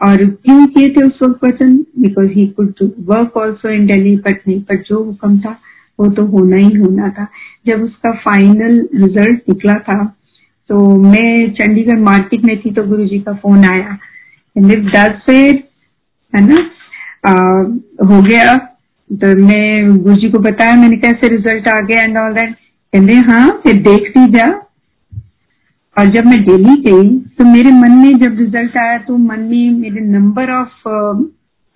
और क्यों किए थे उस वक्त वचन? Because he could work also in Delhi but नहीं, पर जो हुक्म था वो तो होना ही होना था। जब उसका फाइनल रिज़ल्ट निकला था तो मैं चंडीगढ़ मार्केट में थी तो गुरु जी का फ़ोन आया। से है ना? आ, हो गया। तो मैं गुरु जी को बताया मैंने कैसे रिज़ल्ट आ गया एंड ऑल दैट कहते हाँ फिर देख ली जा। और जब मैं दिल्ली गई तो मेरे मन में जब रिज़ल्ट आया तो मन में मेरे नंबर ऑफ़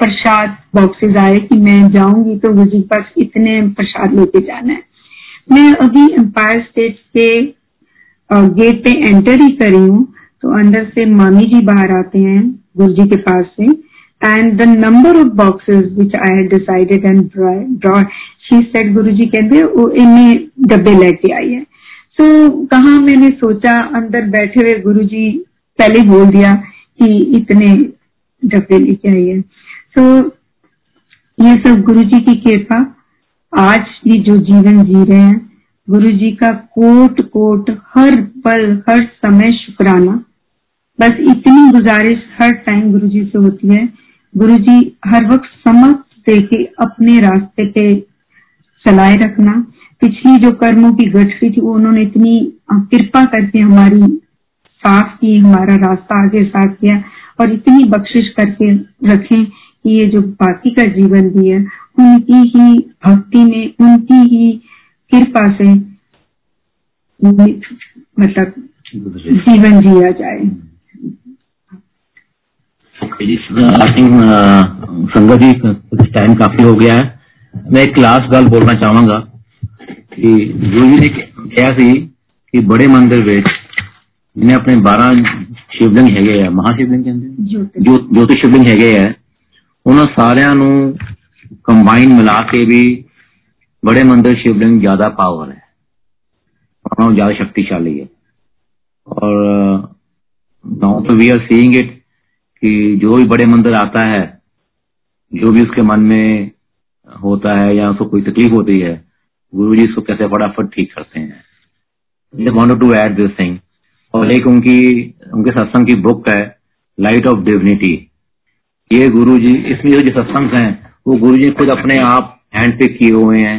प्रसाद बॉक्सेस आए कि मैं जाऊँगी तो गुरु पास इतने प्रसाद लेके जाना है। मैं अभी एम्पायर स्टेट के गेट पे एंटर ही करी हूँ तो अंदर से मामी जी बाहर आते हैं गुरु जी के पास से and the number of boxes which I had decided and brought she said Guru ji कहते इन्हें डब्बे लेके आई है। तो कहा मैंने सोचा, अंदर बैठे हुए गुरु जी पहले बोल दिया कि इतने डब्बे लेके आई है। तो ये सब गुरु जी की कृपा, आज भी जो जीवन जी रहे हैं गुरु जी का कोट कोट हर पल, हर समय शुक्राना। बस इतनी गुजारिश हर टाइम गुरु जी से होती है। गुरु जी हर वक्त समझ दे के अपने रास्ते पे चलाए रखना। पिछली जो कर्मों की गठरी थी, उन्होंने इतनी कृपा करके हमारी साफ़ की, हमारा रास्ता आगे साफ़ किया और इतनी बख्शिश करके रखें। कि ये जो बाकी का जीवन भी है उनकी ही भक्ति में उनकी ही कृपा से मतलब जीवन जिया जाए संगत जी टाइम काफी हो गया है मैं एक लास्ट गल बोलना चाहूंगा कि गुरु जी ने कहा सी कि बड़े मंदिर ਵਿੱਚ ਜਿਨੇ ਆਪਣੇ 12 ਸ਼ਿਵਲਿੰਗ ਹੈਗੇ ਆ ਮਹਾਸ਼ਿਵਲਿੰਗ ਕਹਿੰਦੇ ਜੋਤੀ ਸ਼ਿਵਲਿੰਗ ਹੈਗੇ ਆ ਉਹਨਾਂ ਸਾਰਿਆਂ ਨੂੰ ਕੰਬਾਈਨ ਮਿਲਾ ਕੇ ਵੀ बड़े मंदिर शिवलिंग ज्यादा पावर है और ज्यादा शक्तिशाली है और नाउ तो वी आर सीइंग इट कि जो भी बड़े मंदिर आता है जो भी उसके मन में होता है या उसको कोई तकलीफ होती है गुरु जी उसको कैसे फटाफट ठीक करते हैं wanted to add this thing और एक उनकी उनके सत्संग की बुक है लाइट ऑफ डिविनिटी ये गुरु जी इसमें जो सत्संग हैं, वो गुरु जी खुद अपने आप हैंड पे किए हुए हैं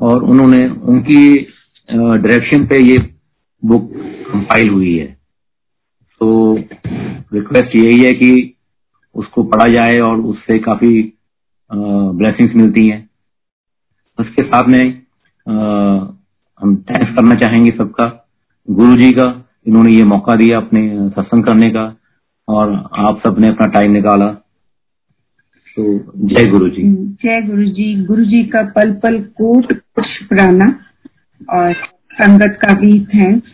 और उन्होंने उनकी डायरेक्शन पे ये बुक कंपाइल हुई है। तो रिक्वेस्ट यही है कि उसको पढ़ा जाए और उससे काफ़ी ब्लेसिंग्स मिलती हैं। उसके साथ में हम थैंक्स करना चाहेंगे सबका गुरु जी का, इन्होंने ये मौका दिया अपने सत्संग करने का और आप सबने अपना टाइम निकाला। तो जय गुरु जी जय गुरु जी गुरु जी का पल पल कोट कुछ पुराना और संगत का भी थैंक्स